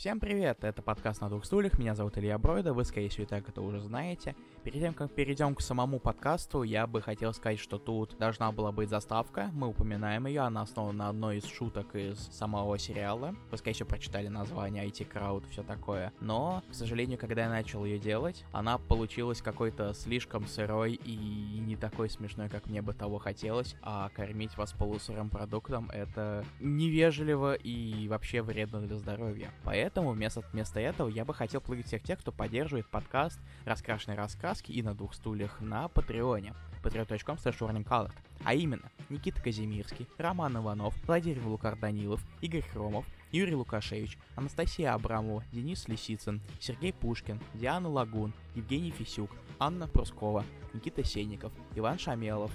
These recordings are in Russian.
Всем привет, это подкаст на двух стульях, меня зовут Илья Бройда, вы, скорее всего, и так это уже знаете. Перед тем, как перейдем к самому подкасту, я бы хотел сказать, что тут должна была быть заставка, мы упоминаем ее, она основана на одной из шуток из самого сериала. Вы, скорее всего, прочитали название IT Crowd, все такое. Но, к сожалению, когда я начал ее делать, она получилась какой-то слишком сырой и не такой смешной, как мне бы того хотелось, а кормить вас полусырым продуктом это невежливо и вообще вредно для здоровья. Поэтому Поэтому вместо, вместо этого я бы хотел благодарить всех тех, кто поддерживает подкаст «Раскрашенные раскраски» и «На двух стульях» на Патреоне. Patreon.com slash А именно, Никита Казимирский, Роман Иванов, Владимир Лукар Данилов, Игорь Хромов, Юрий Лукашевич, Анастасия Абрамова, Денис Лисицын, Сергей Пушкин, Диана Лагун, Евгений Фисюк, Анна Прускова, Никита Сенников, Иван Шамелов,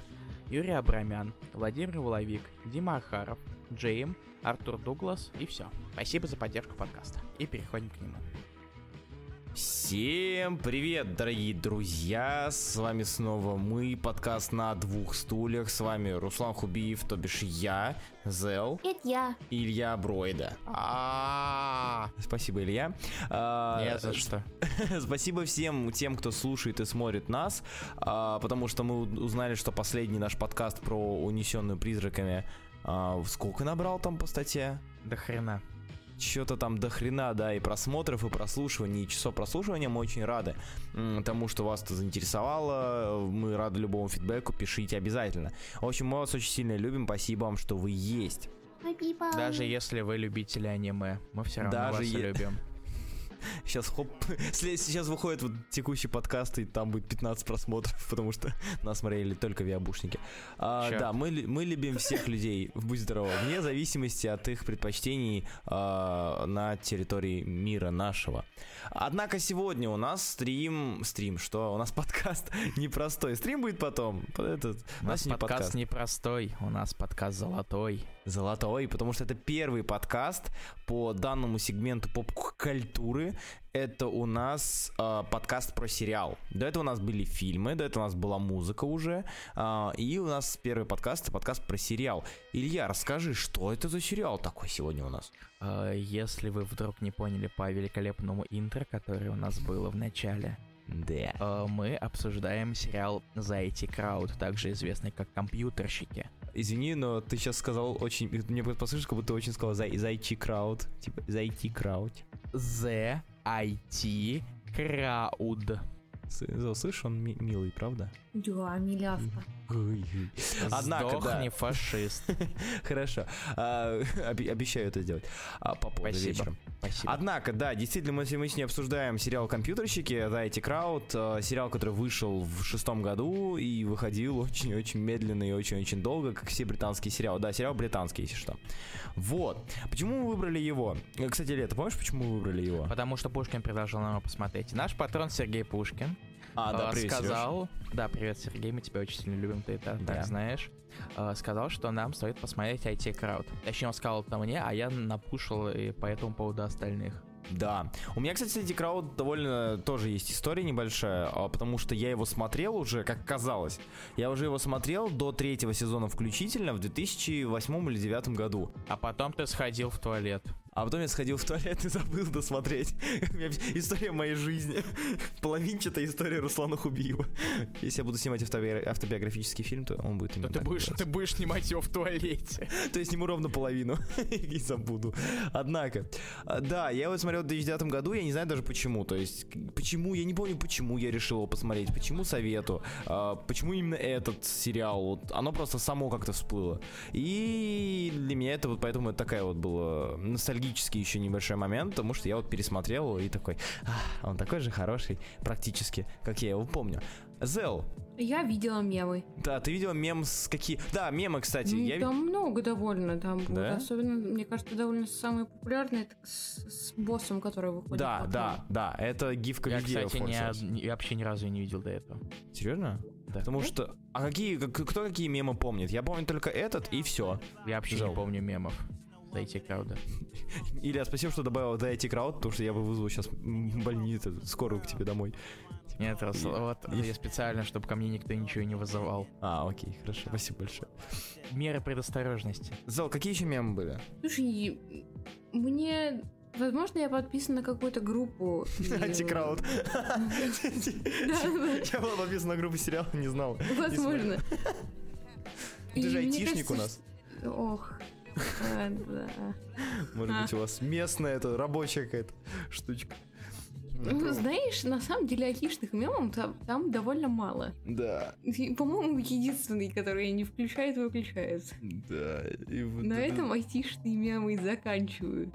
Юрий Абрамян, Владимир Воловик, Дима Архаров, Джейм, Артур Дуглас и все. Спасибо за поддержку подкаста. И переходим к нему. Всем привет, дорогие друзья! С вами снова мы, подкаст на двух стульях. С вами Руслан Хубиев, то бишь я, Зел. Это я. Илья Бройда. А, Спасибо, Илья. А, Не за что. Спасибо всем тем, кто слушает и смотрит нас, а, потому что мы узнали, что последний наш подкаст про унесенную призраками а, сколько набрал там по статье? До хрена. Что-то там до хрена, да, и просмотров, и прослушиваний, и часов прослушивания. Мы очень рады тому, что вас это заинтересовало. Мы рады любому фидбэку, пишите обязательно. В общем, мы вас очень сильно любим. Спасибо вам, что вы есть. Даже если вы любители аниме, мы все равно Даже вас е... любим. Сейчас хоп, сейчас выходит вот текущий подкаст, и там будет 15 просмотров, потому что нас смотрели только виабушники. А, да, мы, мы любим всех людей, будь здорово, вне зависимости от их предпочтений а, на территории мира нашего. Однако сегодня у нас стрим, стрим, что? У нас подкаст непростой. Стрим будет потом. Этот, у нас подкаст, подкаст непростой, у нас подкаст золотой. Золотой, потому что это первый подкаст по данному сегменту поп-культуры. Это у нас э, подкаст про сериал. До этого у нас были фильмы, до этого у нас была музыка уже. Э, и у нас первый подкаст, подкаст про сериал. Илья, расскажи, что это за сериал такой сегодня у нас? Э, если вы вдруг не поняли по великолепному интро, которое у нас было в начале, да. Э, мы обсуждаем сериал The IT Crowd, также известный как «Компьютерщики». Извини, но ты сейчас сказал очень... Мне послышишь, как будто ты очень сказал The, the IT Crowd. Типа The IT Crowd. The IT Crowd. Слышишь, он милый, правда? Да, милявка. Однако, Сдохни, да. фашист. Хорошо. А, обещаю это сделать а, по поводу вечером. Спасибо. Однако, да, действительно, мы, мы сегодня обсуждаем сериал «Компьютерщики», да, эти Крауд, сериал, который вышел в шестом году и выходил очень-очень медленно и очень-очень долго, как все британские сериалы. Да, сериал британский, если что. Вот. Почему мы выбрали его? Кстати, Лето, помнишь, почему мы выбрали его? Потому что Пушкин предложил нам посмотреть. Наш патрон Сергей Пушкин а, да, привет, сказал, Сереж. да, привет, Сергей, мы тебя очень сильно любим, ты это да. так знаешь. Uh, сказал, что нам стоит посмотреть IT Crowd. Точнее, он сказал это мне, а я напушил и по этому поводу остальных. Да. У меня, кстати, среди крауд довольно тоже есть история небольшая, а, потому что я его смотрел уже, как казалось. Я уже его смотрел до третьего сезона включительно в 2008 или 2009 году. А потом ты сходил в туалет. А потом я сходил в туалет и забыл досмотреть. История моей жизни. Половинчатая история Руслана Хубиева. Если я буду снимать автобиографический фильм, то он будет именно ты будешь, ты будешь снимать его в туалете. То есть сниму ровно половину. И забуду. Однако, а, да, я его смотрел в 2009 году, я не знаю даже почему. То есть, почему, я не помню, почему я решил его посмотреть, почему совету, а, почему именно этот сериал. Вот, оно просто само как-то всплыло. И для меня это вот поэтому это такая вот была ностальгия ностальгический еще небольшой момент, потому что я вот пересмотрел его и такой, а, он такой же хороший, практически, как я его помню. Зел. Я видела мемы. Да, ты видела мем с какие... Да, мемы, кстати. я... Там много довольно, там да? особенно, мне кажется, довольно самый популярный это с, с боссом, который выходит. Да, потом. да, да, это гифка Я, кстати, не, я вообще ни разу не видел до этого. Серьезно? Да. Потому что... А какие... Кто какие мемы помнит? Я помню только этот и все. Я вообще Зел. не помню мемов. Дайте крауда. Илья, спасибо, что добавил дайте крауд, потому что я бы вызвал сейчас больницу, скорую к тебе домой. Нет, раз, и, вот я специально, чтобы ко мне никто ничего не вызывал. А, окей, хорошо, спасибо большое. Меры предосторожности. Зал, какие еще мемы были? Слушай, мне Возможно, я подписана на какую-то группу. Антикрауд. Я был подписан на группу сериала, не знал. Возможно. Ты же айтишник у нас. Ох. Может быть, у вас местная, это рабочая какая-то штучка. Ну, знаешь, на самом деле айтишных мемов там, там довольно мало. Да. И, по-моему, единственный, который не включает, выключается. Да. И вот на это... этом айтишные мемы и заканчивают.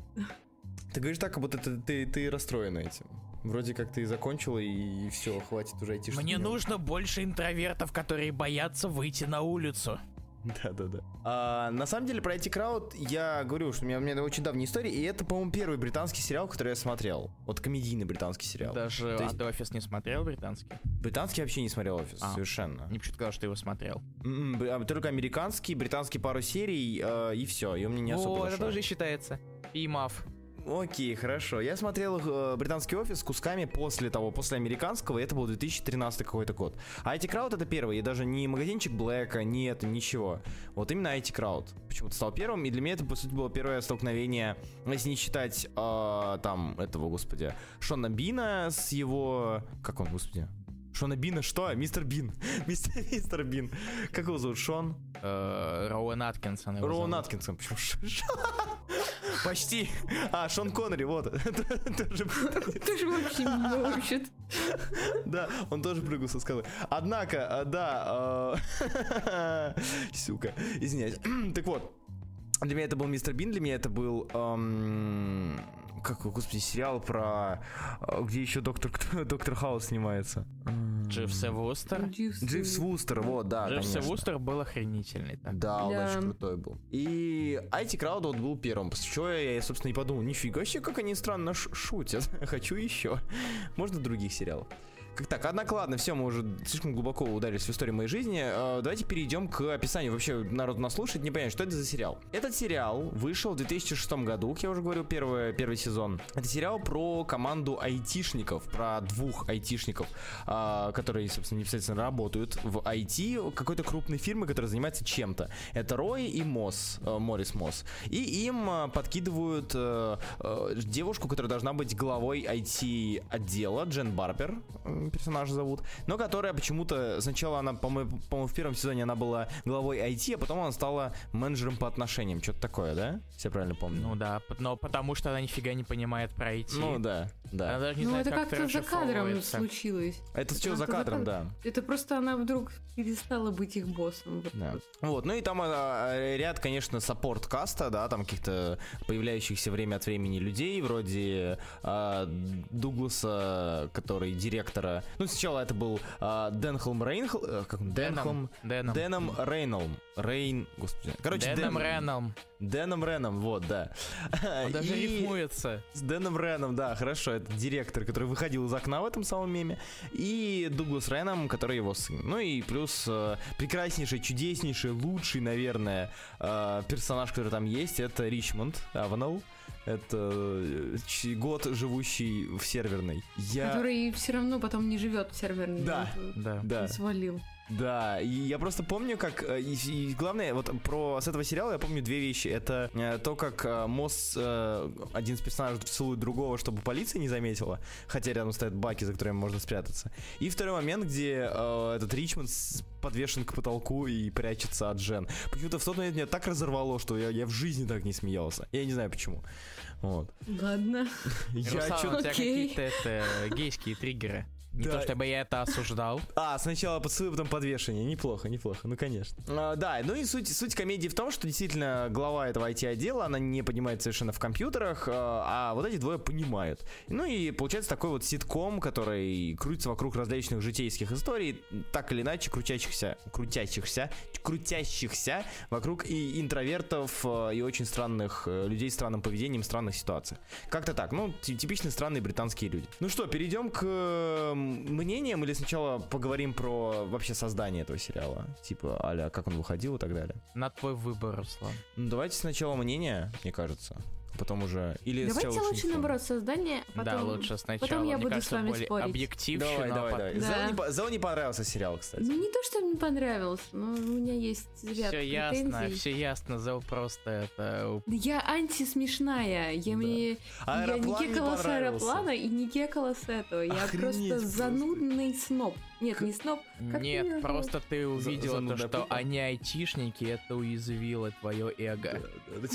Ты говоришь так, как будто ты, ты, ты расстроена этим. Вроде как ты закончила и, и все, хватит уже айтишных Мне мемов. нужно больше интровертов, которые боятся выйти на улицу. Да, да, да. А, на самом деле про эти крауд я говорю, что у меня, у меня очень давняя история, и это, по-моему, первый британский сериал, который я смотрел. Вот комедийный британский сериал. Даже То есть- The Office не смотрел британский? Британский вообще не смотрел офис, А. совершенно. Не почему сказал, что его смотрел. М, б- а, Только американский, британский пару серий, э, и все. И он мне не особо О, это тоже считается. И Мав. Окей, хорошо. Я смотрел э, британский офис кусками после того, после американского, и это был 2013 какой-то год. А IT Crowd это первый, и даже не магазинчик Блэка, нет, ничего. Вот именно IT Crowd почему-то стал первым, и для меня это, по сути, было первое столкновение, если не считать э, там этого, господи, Шона Бина с его... Как он, господи? Шона Бина что? Мистер Бин. Мистер, мистер Бин. Как его зовут? Шон? Э, Роуэн Аткинсон. Роуэн. Аткинсон. Почему? Почти. А, Шон Коннери, вот. Тоже вообще учат. Да, он тоже прыгал со скалы. Однако, а, да, а, сука, извиняюсь. Так вот, для меня это был Мистер Бин, для меня это был, ам, как, господи, сериал про, а, где еще доктор, кто- доктор Хаус снимается. Дживс и Вустер. Дживс Вустер, вот, да, Дживс. Вустер был охренительный. так. Да, он Да. очень крутой был. И IT Crowd вот был первым, после чего я, собственно, и подумал, нифига себе, как они странно ш- шутят. Хочу еще. Можно других сериалов. Как так, однако, ладно, все, мы уже слишком глубоко ударились в историю моей жизни. Э, Давайте перейдем к описанию. Вообще, народ нас слушает, не понятно, что это за сериал. Этот сериал вышел в 2006 году, как я уже говорил, первый, первый сезон. Это сериал про команду айтишников, про двух айтишников, а, которые, собственно, непосредственно работают в IT какой-то крупной фирмы, которая занимается чем-то. Это Рой и Мосс, э, Морис Мосс. И им э, подкидывают э, э, девушку, которая должна быть главой IT-отдела, Джен Барбер, э, персонажа зовут, но которая почему-то, сначала она, по-моему, по-моему, в первом сезоне она была главой IT, а потом она стала менеджером по отношениям, что-то такое, да? Я правильно помню. Ну да, но потому что она нифига не понимает про IT. Ну да, да. Она даже не Ну, знает, это как как-то за кадром случилось. Это все за Как-то за кадром, да. кадром. Это просто она вдруг перестала быть их боссом. Вот Да. Вот, ну и там а, а, ряд, конечно, саппорт каста, да, там каких-то появляющихся время от времени людей, вроде а, Дугласа, который директора. Ну, сначала это был а, Денхолм Рейнхл, э, как он, Денхолм, Дэном. Деном Рейнолм. Рейн, господи. Короче, Дэном Дэн- Реном. Деном Реном, вот, да. Он даже И- рифмуется. С Дэном Реном, да, хорошо. Это директор, который выходил из окна в этом самом меме. И Дуглас Реном, который его сын. Ну и плюс э, прекраснейший, чудеснейший, лучший, наверное, э, персонаж, который там есть, это Ричмонд Аванел. Это э, год, живущий в серверной. Я... Который все равно потом не живет в серверной. Да. Да. Да. Свалил. Да, и я просто помню, как э, и, и главное, вот про с этого сериала я помню две вещи. Это э, то, как э, Мосс э, один из персонажей целует другого, чтобы полиция не заметила, хотя рядом стоят баки, за которыми можно спрятаться. И второй момент, где э, этот Ричмонд подвешен к потолку и прячется от Джен. Почему-то в тот момент меня так разорвало, что я, я в жизни так не смеялся. Я не знаю почему. Вот. Ладно. Я Руслан, у тебя какие-то гейские триггеры. Не Да. то, чтобы я это осуждал. А, сначала поцелуй, потом подвешение. Неплохо, неплохо, ну конечно. А, да, ну и суть, суть комедии в том, что действительно глава этого IT-отдела, она не понимает совершенно в компьютерах, а, а вот эти двое понимают. Ну и получается такой вот ситком, который крутится вокруг различных житейских историй, так или иначе крутящихся, крутящихся, крутящихся вокруг и интровертов, э, и очень странных э, людей с странным поведением, странных ситуациях. Как-то так, ну, ти- типичные странные британские люди. Ну что, перейдем к э, мнениям или сначала поговорим про вообще создание этого сериала? Типа, аля, как он выходил и так далее. На твой выбор, Руслан. Ну, давайте сначала мнение, мне кажется. Потом уже... Или Давайте лучше наоборот создание, потом... Да, лучше сначала. потом я Мне буду кажется, с вами более спорить. объективщина, Давай, а давай, давай. Да. Зелу не, Зелу не понравился сериал, кстати. Ну, не то, что мне понравилось, но у меня есть ряд Все ясно, все ясно, Зел просто это... Да Я антисмешная. Я, Да. мне, я не Аэроплан не кекала с понравился. аэроплана и не кекала с этого. Я Охренеть просто просто. занудный сноб. Нет, не сноб. Как Нет, меня просто ты увидела то, занудная что они айтишники, это уязвило твое эго. Это,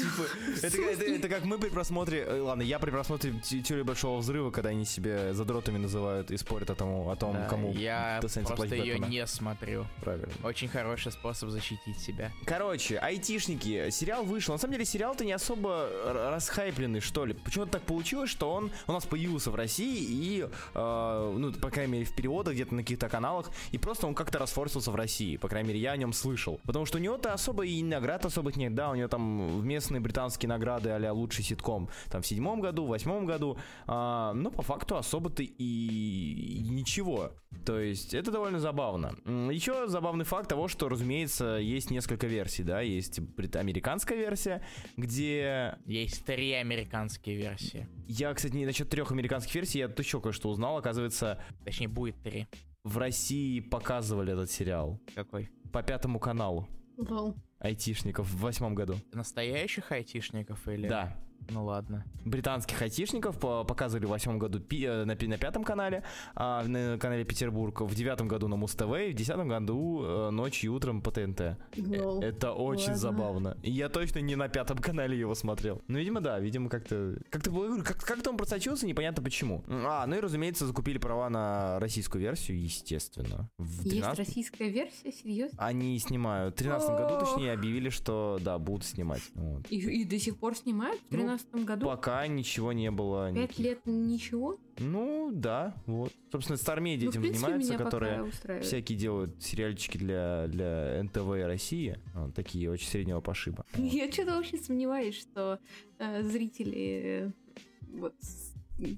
типа, это, как мы при просмотре, э, ладно, я при просмотре те- теории большого взрыва, когда они себя задротами называют и спорят о, тому, о том, Да, кому я просто ее не смотрю. Правильно. Очень хороший способ защитить себя. Короче, айтишники, сериал вышел. На самом деле сериал-то не особо расхайпленный, что ли. Почему-то так получилось, что он у нас появился в России и, э, ну, по крайней мере, в переводах где-то на каких-то каналах, и просто он как-то расфорсился в России. По крайней мере, я о нем слышал. Потому что у него-то особо и наград особых нет. Да, у него там местные британские награды а лучший ситком там в седьмом году, в восьмом году. А, но по факту особо-то и, и ничего. То есть это довольно забавно. Еще забавный факт того, что, разумеется, есть несколько версий, да, есть американская версия, где Есть три американские версии. я, кстати, не насчет трех американских версий, я еще кое-что узнал. Оказывается, Точнее, будет три. В России показывали этот сериал Какой? по пятому каналу Лол. айтишников в восьмом году. Настоящих айтишников или... Да. Ну ладно. Британских айтишников показывали в восьмом году э, на, пятом канале, а, на канале Петербург, в девятом году на Муз-ТВ, и в десятом году э, ночью и утром по ТНТ. Э, Лол. Это очень ладно. забавно. И я точно не на пятом канале его смотрел. Ну, видимо, да, видимо, как-то... Как-то как, как он просочился, непонятно почему. А, ну и, разумеется, закупили права на российскую версию, естественно. В 13... Есть российская версия? Серьезно? Они снимают. В 13 году, точнее, объявили, что, да, будут снимать. Вот. И, и до сих пор снимают? В 13 2017 году? Пока ничего не было. Пять лет ничего? Ну, да, вот. Собственно, Стармедиа ну, этим принципе, занимается, которые всякие делают сериальчики для, для НТВ России. Вот, такие очень среднего пошиба. Я что-то очень сомневаюсь, что э, зрители э, вот,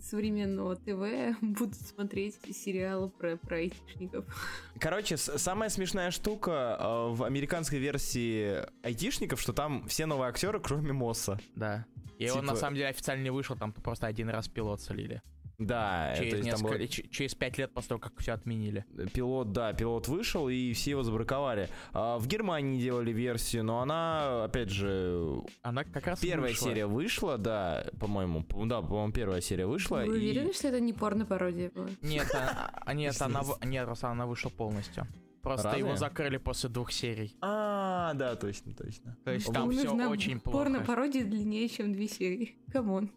современного ТВ будут смотреть сериалы про, про айтишников. Короче, самая смешная штука э, в американской версии айтишников, что там все новые актеры, кроме Мосса. Да. И Типа- он на самом деле официально не вышел, там просто один раз пилот солили. Да, через, то есть там несколько- был ч- через пять лет после того, как все отменили. пилот, да, пилот вышел, и все его забраковали. А в Германии делали версию, но она, опять же, Она как раз первая вышла. серия вышла, да, по-моему, по- да, по-моему, первая серия вышла. Вы и... уверены, что это не порно-пародия была? Нет, а- а- нет, она, нет, просто она вышла полностью. Просто Разве? его закрыли после двух серий. А, да, точно, точно. То есть там все очень плохо. Порно-пародия длиннее, чем две серии. Come on.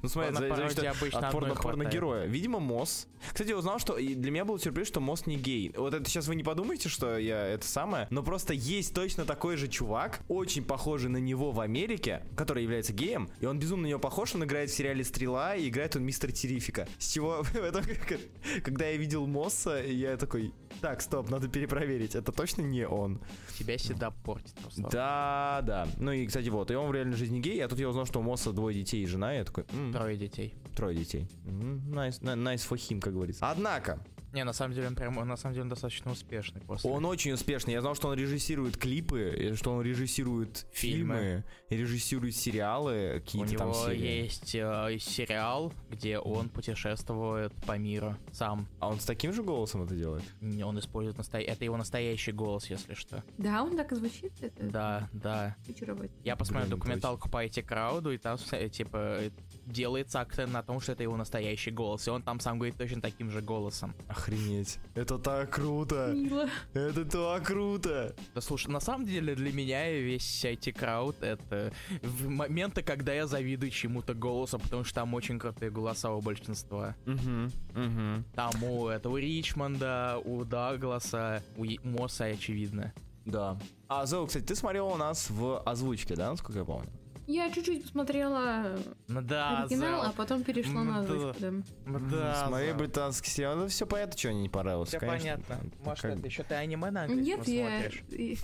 Ну, смотри, за- Порно-пародии зависит от- обычно от порно, порногероя. Видимо, Мосс. Кстати, я узнал, что и для меня был сюрприз, что Мосс не гей. Вот это сейчас вы не подумайте, что я это самое, но просто есть точно такой же чувак, очень похожий на него в Америке, который является геем, и он безумно на него похож, он играет в сериале «Стрела», и играет он мистер Terrific а. С чего, когда я видел Мосса, я такой, так, стоп, надо перепроверить, это точно не он. Тебя всегда портит. просто. Да, да. Ну и, кстати, вот, и он в реальной жизни гей, а тут я узнал, что у Мосса двое детей и жена, я такой, «М, Трое детей. Трое детей. М, Nice, nice for him, как говорится. Однако, Не, на самом деле он прям, на самом деле он достаточно успешный после. он очень успешный. Я знал, что он режиссирует клипы, что он режиссирует фильмы, Фильмы. режиссирует сериалы, У какие-то там него серии. есть э, сериал, где он путешествует по миру сам. А он с таким же голосом это делает? Не, Он использует настоя... это его настоящий голос, если что. Да, он так и звучит. Это Да, да. хочу работать. Я посмотрел Блин, документалку по IT Крауду, и там, типа, делается акцент на том, что это его настоящий голос. И он там сам говорит точно таким же голосом. Охренеть. Это так круто. Мило. Это так круто. Да слушай, на самом деле для меня весь IT Крауд это в моменты, когда я завидую чему-то голосу, потому что там очень крутые голоса у большинства. Угу, угу. Там у этого Ричмонда, у Дагласа, у Мосса, очевидно. Да. А, Зоу, кстати, ты смотрел у нас в озвучке, да, насколько я помню? Я чуть-чуть посмотрела Ну да, оригинал, Зел. а потом перешла на М, да. озвучку. да. Ну да, Смотри британский сериал. Ну, все понятно, что не понравилось. Все конечно. понятно. Может, как- это еще ты аниме на английском Нет, я...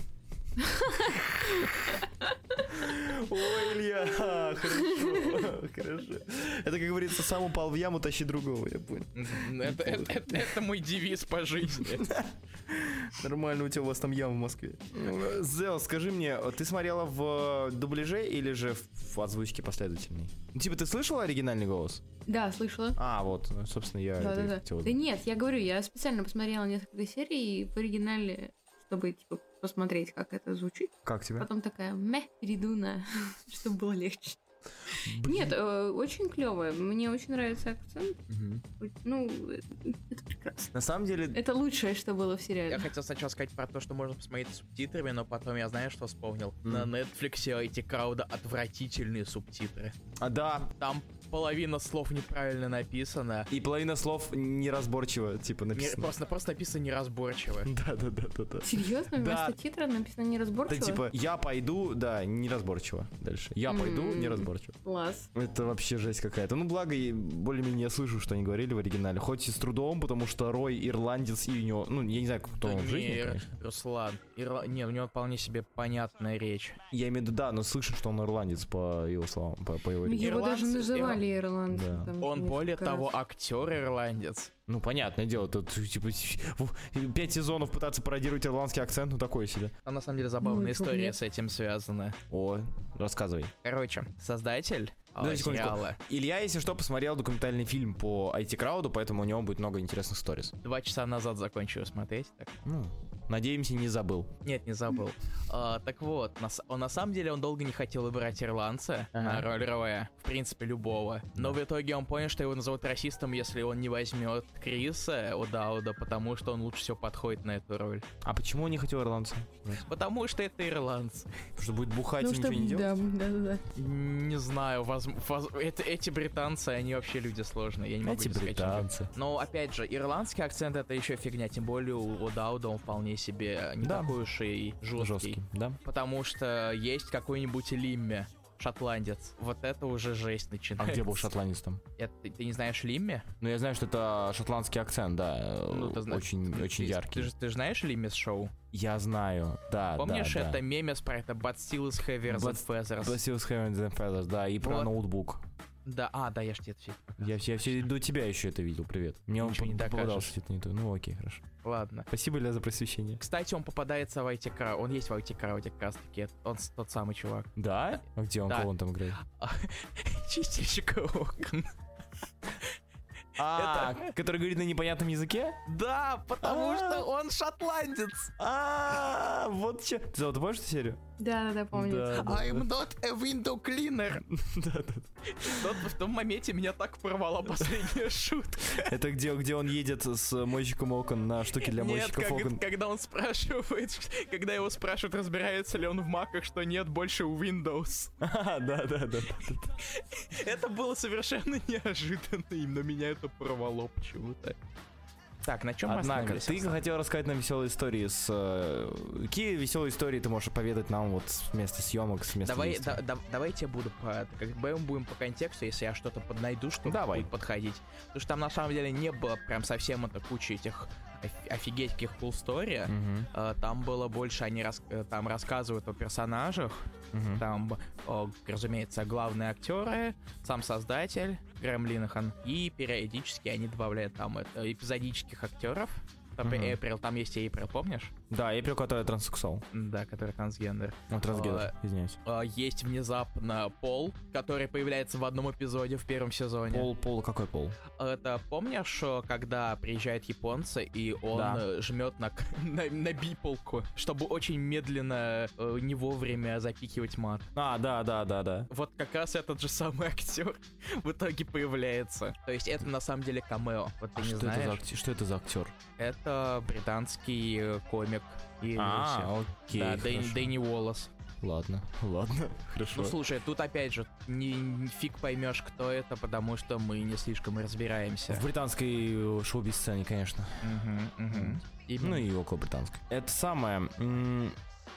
Ой, Илья, а, хорошо, хорошо. Это, как говорится, сам упал в яму, тащи другого, я понял. Это, это- это- это мой девиз по жизни. Нормально у тебя у вас там яма в Москве. Зел, скажи мне, ты смотрела в дубляже или же в озвучке последовательной? Ну, Типа, ты слышала оригинальный голос? Да, слышала. А, вот, ну, собственно, я Да, да, да. хотел. Да нет, я говорю, я специально посмотрела несколько серий в оригинале, чтобы типа посмотреть, как это звучит. Как тебе? Потом такая, мeh, перейду на, чтобы было легче. Блин. Нет, э, очень клевое. Мне очень нравится акцент. Мгм. Ну, это прекрасно. На самом деле, Это лучшее, что было в сериале. Я хотел сначала сказать про то, что можно посмотреть с субтитрами, но потом я знаю, что вспомнил. Мгм. На Netflix эти крауда отвратительные субтитры. а, да, Там половина слов неправильно написана. и половина слов неразборчиво, типа, Не- написано. просто, просто написано неразборчиво. Да, да, да, да, да. Серьезно? Да. Вместо титра написано Да, неразборчиво? типа, я пойду, да, неразборчиво дальше. Я пойду, неразборчиво. Класс. Это вообще жесть какая-то. Ну, благо, и более-менее я слышу, что они говорили в оригинале. Хоть и с трудом, потому что Рой ирландец, и у него... Ну, я не знаю, кто Да он в не, жизни, Ир- конечно. Руслан. Ирла- Не, у него вполне себе понятная речь. Я имею в виду, да, но слышно, что он ирландец, по его словам, по, по его речи. Его даже Ирландцы- называли ирландцем. Да. там Он, более несколько того, раз. актер ирландец. Ну, понятное дело, тут, типа, пять сезонов пытаться пародировать ирландский акцент, ну, такое себе. А на самом деле забавная Ну, история нет. с этим связана. О, рассказывай. Короче, создатель а, сериала Илья, если что, посмотрел документальный фильм по IT-крауду, поэтому у него будет много интересных сторис. два часа назад закончил смотреть. Так. Ну, надеемся, не забыл. Нет, не забыл. А, так вот, на, он, на самом деле он долго не хотел выбирать ирландца на Ага. роль Роя. В принципе, любого. Но в итоге он понял, что его назовут расистом, если он не возьмет Криса Удауда, потому что он лучше всего подходит на эту роль. А почему он не хотел ирландца? Потому что это ирландцы. Потому что будет бухать Ну, и ничего не делать? да, да, да. Не знаю, воз- воз- это- эти британцы, они вообще люди сложные. Я не могу Эти сказать, британцы. Но опять же, ирландский акцент это еще фигня, тем более у Удауда он вполне себе не Да. такой уж и жесткий. Жесткий, да? Потому что есть какой-нибудь Лимме, шотландец. Вот это уже жесть А начинается. где был шотландец там? Это, ты, ты не знаешь Лимме? Ну, я знаю, что это шотландский акцент, да, Ну, ты зна- очень, ты- очень ты- яркий. Ты, же- ты же знаешь Лимме с шоу? Я знаю, да, Помнишь да, да. это мемес про это still is heavier than But- feathers? Basilius Heaven and Feathers, да, и про Вот. ноутбук. Да, а, да, я ж тебе это всё Я, все- я все до тебя еще это видел, привет. Мне он Ничего не по- попадался что-то не то. Ну окей, хорошо. Ладно. Спасибо, Ля, за просвещение. Кстати, он попадается в IT Crowd. Он есть в IT Crowd как раз таки. Он тот самый чувак. Да? А где он, Да. кого он там играет? Чистильщик окон. А, который говорит на непонятном языке? Да, потому А. что он шотландец. А, вот че. Ты зовут, помнишь эту серию? Да, да, да, помню. I'm not a window cleaner. да, да. Тот- в том моменте меня так порвала последняя шутка. Это где, где он едет с мойщиком окон на штуке для мойщиков окон. когда он спрашивает, когда его спрашивают, разбирается ли он в маках, что нет больше у Windows. А, да, да, да, да, да. Это было совершенно неожиданно, и на меня это порвало почему-то. Так, на чем мы Однако, остановились, ты хотел рассказать нам веселые истории с... э, Какие веселые истории ты можешь поведать нам вот с места съемок, с места Давай, действия? да, да- давайте я буду по, как бы мы будем по контексту, если я что-то поднайду, что Давай. будет подходить. Потому что там на самом деле не было прям совсем это куча этих офигеть каких cool story. Мгм, Э, Там было больше, они рас- э, там рассказывают о персонажах, мгм. там, о, разумеется, главные актеры, сам создатель Грэм Линахан, и периодически они добавляют там это, эпизодических актеров. Там Мгм. Эйприл, там есть Эйприл, помнишь? Да, Эприл, который транссексуал. Да, который трансгендер. Ну, трансгендер, извиняюсь. А, Есть внезапно Пол, который появляется в одном эпизоде в первом сезоне. Пол, пол, какой пол? Это помнишь, э, когда приезжают японцы и он Да. э, жмет на, на, на биполку, чтобы очень медленно, э, не вовремя запихивать мат. А, да, да, да, да. Вот как раз этот же самый актер в итоге появляется. То есть это на самом деле камео. Вот ты А не что, это знаешь. за, акте- что это за актер? Это британский э, комик. И. А, окей, да, Дэн- хорошо. Дэнни Уоллес. Ладно, ладно, хорошо. Ну слушай, тут опять же, не, не фиг поймешь, кто это, потому что мы не слишком разбираемся. В британской э, шоу-биз-сцене, конечно. Мгм. Именно. Ну и около британской. Это самое... м,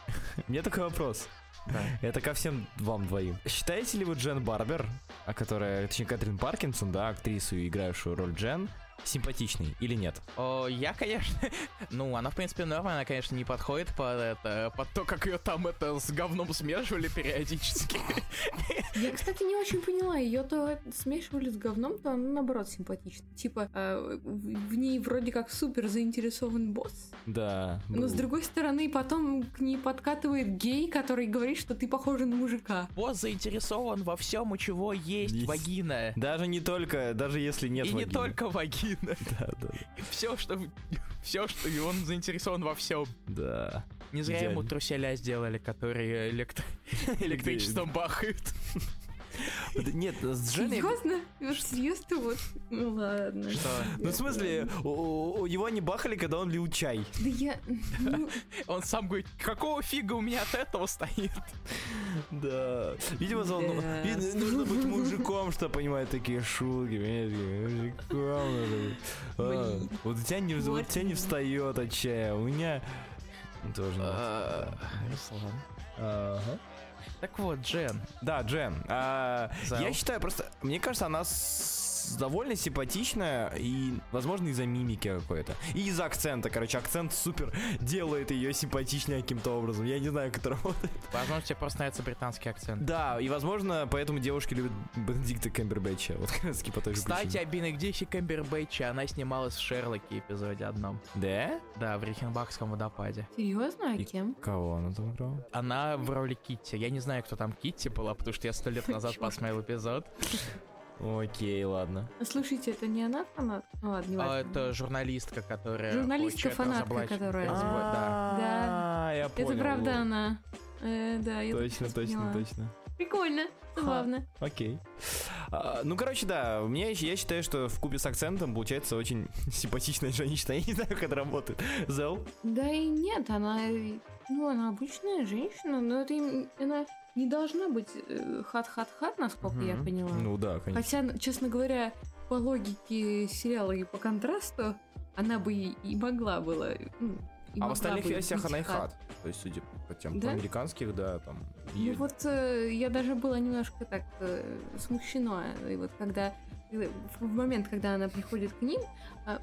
У меня такой вопрос. Да. Это ко всем вам двоим. Считаете ли вы Джен Барбер, а которая, точнее, Кэтрин Паркинсон, да, актрису, играющую роль Джен, симпатичный или нет? О, я, конечно, ну, она, в принципе, норм, она, конечно, не подходит под это, под то, как ее там это с говном смешивали периодически. Я, кстати, не очень поняла. Ее то смешивали с говном, то она наоборот симпатична. Типа, э, в ней вроде как супер заинтересован босс. Да. Но с другой стороны, потом к ней подкатывает гей, который говорит, что ты похожа на мужика. Босс заинтересован во всем, у чего есть, Есть. вагина. Даже не только, даже если нет И не только вагина. Да, да, Все, что... Все, что... И он заинтересован во всем. да. Не зря ему труселя сделали, которые электро- электричеством бахают. Нет, с Женей... Серьезно? Вот серьезно? Вот. Ну ладно. Что? Ну, в смысле, у- у- у его не бахали, когда он лил чай. Да я... ну, Он сам говорит, какого фига у меня от этого стоит? Да. Видимо, ну, нужно быть мужиком, чтобы понимать такие шутки. Мужиком. А. Вот у тебя не, встает от чая. У меня тоже. А. Ага. Так вот, Джен. Да, Джен. а, я считаю просто, мне кажется, она с- довольно симпатичная и, возможно, из-за мимики какой-то. И из-за акцента, короче, акцент супер делает ее симпатичнее каким-то образом. Я не знаю, как это работает. Возможно, тебе просто нравится британский акцент. Да, и, возможно, поэтому девушки любят Бенедикта Кэмбербэтча. Вот как раз по той Кстати, о Бенедикте Камбербэтче, она снималась в Шерлоке эпизоде одном. Да? Да, в Рихенбахском водопаде. Серьезно? А И- кем? Кого она там играла? Она в роли Китти. Я не знаю, кто там Китти была, потому что я сто лет назад посмотрел эпизод. Окей, ладно. Слушайте, это не она фанат? Ну ладно, не А, это журналистка, которая Журналистка, хочет фанатка, разоблачить- которая- разбой- да. А, я понял. Это правда она. Э, да, я Точно, сейчас точно, поняла. точно. Прикольно, забавно. Окей. А, ну, короче, да, мне, я считаю, что в купе с акцентом получается очень симпатичная женщина. Я не знаю, как это работает. Зел? Да и нет, она, э, ну, она обычная женщина, но это им- она не должна быть э, хат-хат-хат, насколько я Мгм. поняла. Ну да, конечно. Хотя, честно говоря, по логике сериала и по контрасту, она бы и, и могла была. ну, и А в остальных версиях она и hot. То есть, судя по тем Да? по американских, да, там. Ну и- вот э, я даже была немножко так э, смущена. И вот когда э, в момент, когда она приходит к ним, а,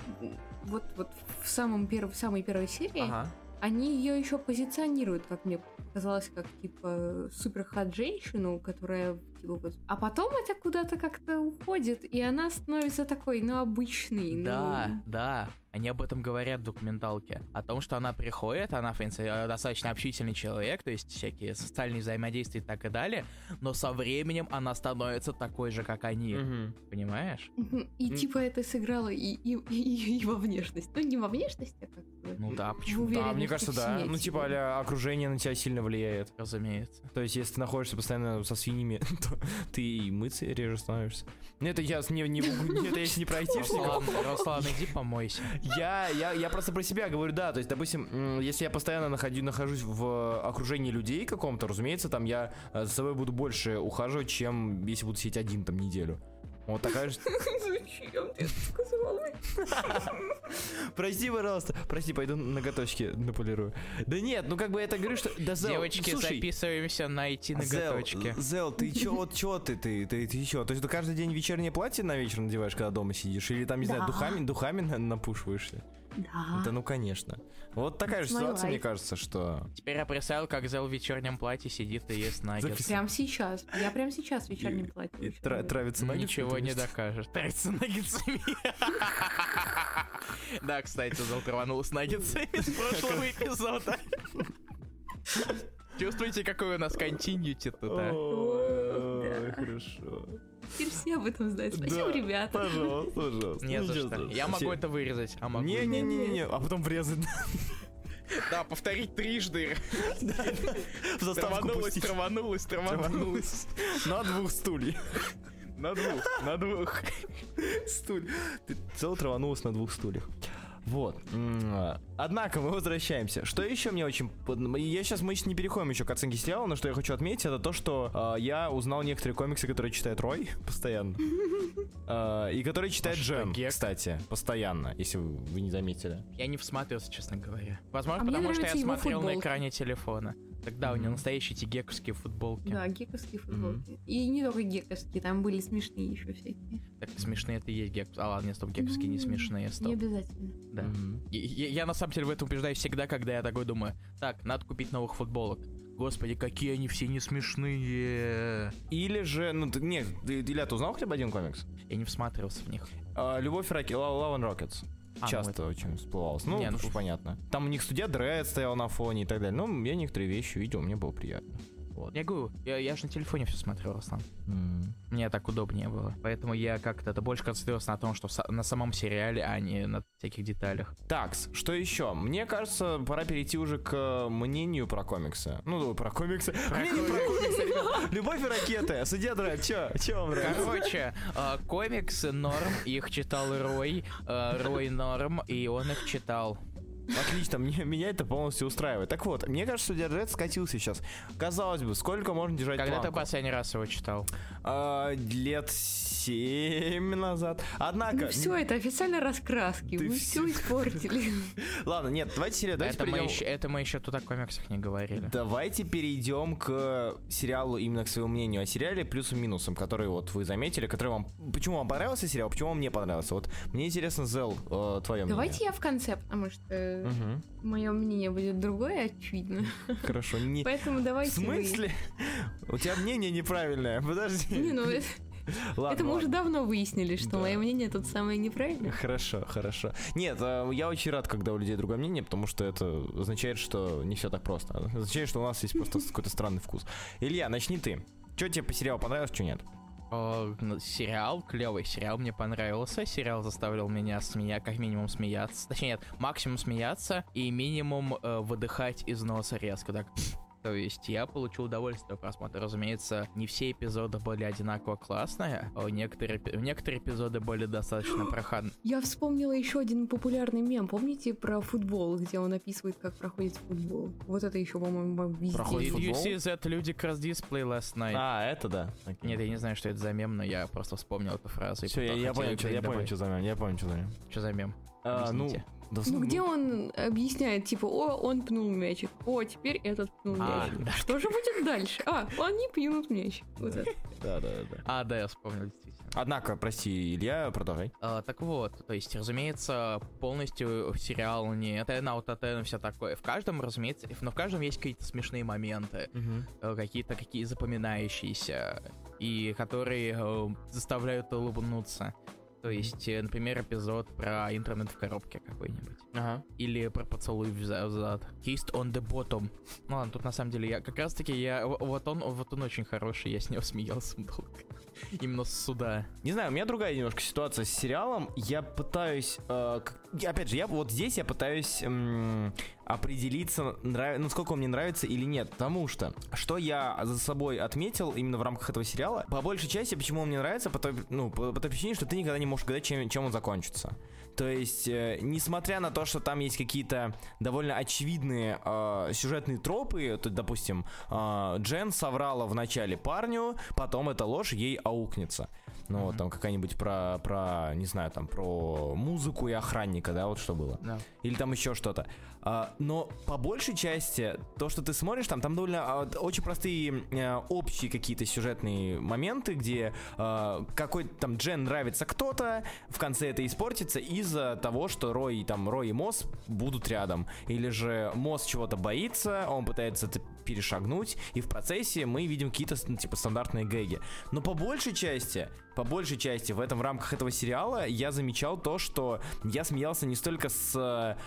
вот, вот в самом перв, в самой первой серии, Ага. Они ее еще позиционируют, как мне казалось, как типа супер хат женщину, которая типа вот. А потом это куда-то как-то уходит, и она становится такой, ну обычный, ну. Да, да. Они об этом говорят в документалке. О том, что она приходит, она, в принципе, э, достаточно общительный человек, то есть всякие социальные взаимодействия и так и далее, но со временем она становится такой же, как они. Мгм. Понимаешь? И типа это сыграло и, и, и, и во внешность. Ну, не во внешность, а как бы. Ну да, почему? Да, мне кажется, да. Ну, типа, а окружение на тебя сильно влияет. Разумеется. То есть, если ты находишься постоянно со свиньями, то ты и мыться реже становишься. Ну, это я не, не, это если не про айтишников. Руслан, иди помойся. Я, я, я просто про себя говорю, да, то есть, допустим, если я постоянно находи, нахожусь в окружении людей каком-то, разумеется, там я э, за собой буду больше ухаживать, чем если буду сидеть один там неделю. Вот такая же... Зачем ты это сказала? Прости, пожалуйста. Прости, пойду ноготочки наполирую. Да нет, ну как бы это говорю, что... Да, Зел, Девочки, слушай, записываемся на идти ноготочки. Зел, ты чё, вот чё ты, ты, ты, ты чё? То есть ты каждый день вечернее платье на вечер надеваешь, когда дома сидишь? Или там, не знаю, духами, духами на- напушиваешься? Да. Да ну, конечно. Вот такая же It's ситуация, мне life. кажется, что... Теперь я представил, как Зел в вечернем платье сидит и ест наггетс. Запис- Прям сейчас. Я прям сейчас в вечернем платье. И тра- травится наггетс, Ничего не докажешь. Тратится наггетсами. Да, кстати, Зел траванул с наггетсами с прошлого эпизода. Чувствуете, какой у нас континьюти тут, а? Да. хорошо. Теперь все об этом знают. Спасибо, Да, ребята. Пожалуйста, пожалуйста. Не за что. Я могу Все- это вырезать, а могу... и нет. Не-не-не-не, а потом врезать. Да, повторить трижды. В заставку Траванулась, траванулась, траванулась. На двух стульях. На двух, на двух. Стуль. Ты целый траванулась на двух стульях. Вот. Однако мы возвращаемся. Что еще мне очень... Я сейчас мы не переходим еще к оценке сериала, но что я хочу отметить, это то, что а, я узнал некоторые комиксы, которые читает Рой постоянно. А, и которые читает А Джем, кстати, постоянно, если вы вы не заметили. Я не всмотрелся, честно говоря. Возможно, А потому что я смотрел на футболки. экране телефона. Тогда у него настоящие эти гековские футболки. Да, гековские футболки. И не только гековские, там были смешные еще всякие. Так смешные это и есть гек. А ладно, нет, стоп, гековские не смешные, Не стоп. обязательно. Да. Мгм. И- Я, я на самом деле в этом убеждаюсь всегда, когда я такой думаю, так, надо купить новых футболок. Господи, какие они все не смешные. Или же, ну, ты, нет, ты, Илья, ты узнал хотя бы один комикс? Я не всматривался в них. А, Любовь Раки, Love and Rockets. А, ну Часто это- очень всплывалось. Ну, Не, ну, понятно. Там у них студия Дред стоял на фоне и так далее. Ну, я некоторые вещи видел, мне было приятно. Вот. Я говорю, я, я же на телефоне все смотрел основном. М. Мне так удобнее было. Поэтому я как-то это больше концентрировался на том, что на самом сериале, а не на всяких деталях. Такс, что еще? Мне кажется, пора перейти уже к мнению про комиксы. Ну, про комиксы. Мнение про комиксы, ребят. Любовь и ракеты. Судья Дред, чё? Чё вам нравится? Короче, э, комиксы норм, их читал Рой, э, Рой норм, и он их читал. Отлично, мне, меня это полностью устраивает. Так вот, мне кажется, Дред скатился сейчас. Казалось бы, сколько можно держать Когда ты планку? последний раз его читал? А, лет семь назад. Однако... Ну все, это официально раскраски. Ты Вы все испортили. Ладно, нет, давайте, серия- давайте Это мы, перейдем... еще, это мы еще тут о комиксах не говорили. Давайте перейдем к сериалу именно к своему мнению о сериале плюсом минусом, которые вот вы заметили, которые вам... Почему вам понравился сериал, почему вам не понравился? Вот мне интересно, Зел, э, твое мнение. Давайте я в конце, потому что Мгм. мое мнение будет другое, очевидно. Хорошо. Не... Поэтому В давайте вы. смысле? У тебя мнение неправильное. Подожди. Не, ну это, Ладно, это мы уже ладно. давно выяснили, что Да. мое мнение тут самое неправильное. Хорошо, хорошо. Нет, э, я очень рад, когда у людей другое мнение, потому что это означает, что не все так просто. Означает, что у нас есть просто какой-то странный вкус. Илья, начни ты. Что тебе по сериалу понравилось, что нет? Э, ну, сериал, клевый сериал, мне понравился. Сериал заставил меня смеяться, как минимум смеяться. Точнее, нет, максимум смеяться и минимум э, выдыхать из носа резко. Так. То есть я получил удовольствие от просмотра. Разумеется, не все эпизоды были одинаково классные, а некоторые, некоторые эпизоды были достаточно проходные. Я вспомнила еще один популярный мем. Помните про футбол, где он описывает, как проходит футбол? Вот это еще, по-моему, везде. Проходит Did you футбол? see that Ludicrous display last night? А, это да. Нет, я не знаю, что это за мем, но я просто вспомнил эту фразу. Все, я, я понял, что, я понял, что за мем, я понял, что за мем. Что за мем? А, ну, Да, Ну, где он объясняет, типа, о, он пнул мячик, о, теперь этот пнул А, мячик. да. Что же будет дальше? А, они пьют мяч. Вот это. Да, да, да. А, да, я вспомнил, действительно. Однако, прости, Илья, продолжай. А, так вот, то есть, разумеется, полностью сериал не ten out of 10 и все такое. В каждом, разумеется, но в каждом есть какие-то смешные моменты, э, какие-то какие запоминающиеся, и которые э, заставляют улыбнуться. То есть, э, например, эпизод про интернет в коробке какой-нибудь. Ага. Или про поцелуй в за- в зад. Kissed on the bottom. Ну ладно, тут на самом деле я как раз таки я вот он вот он очень хороший, я с него смеялся долго. Именно с суда. Не знаю, у меня другая немножко ситуация с сериалом. Я пытаюсь, э, опять же, я вот здесь я пытаюсь м, определиться, нрав... насколько он мне нравится или нет. Потому что, что я за собой отметил именно в рамках этого сериала, по большей части, почему он мне нравится, по той, ну, по, по той причине, что ты никогда не можешь гадать, чем, чем он закончится. То есть, э, несмотря на то, что там есть какие-то довольно очевидные э, сюжетные тропы, то, допустим, э, Джен соврала в начале парню, потом эта ложь ей аукнется. Ну, вот там какая-нибудь про, про, не знаю, там, про музыку и охранника, да, вот что было. Да. Или там еще что-то. А, но по большей части, то, что ты смотришь, там, там довольно а, очень простые э, общие какие-то сюжетные моменты, где а, какой-то там Джен нравится кто-то, в конце это испортится из-за того, что Рой, там, Рой и Мосс будут рядом. Или же Мосс чего-то боится, он пытается это перешагнуть, и в процессе мы видим какие-то, ну, типа, стандартные гэги. Но по большей части, по большей части в этом в рамках этого сериала я замечал то, что я смеялся не столько с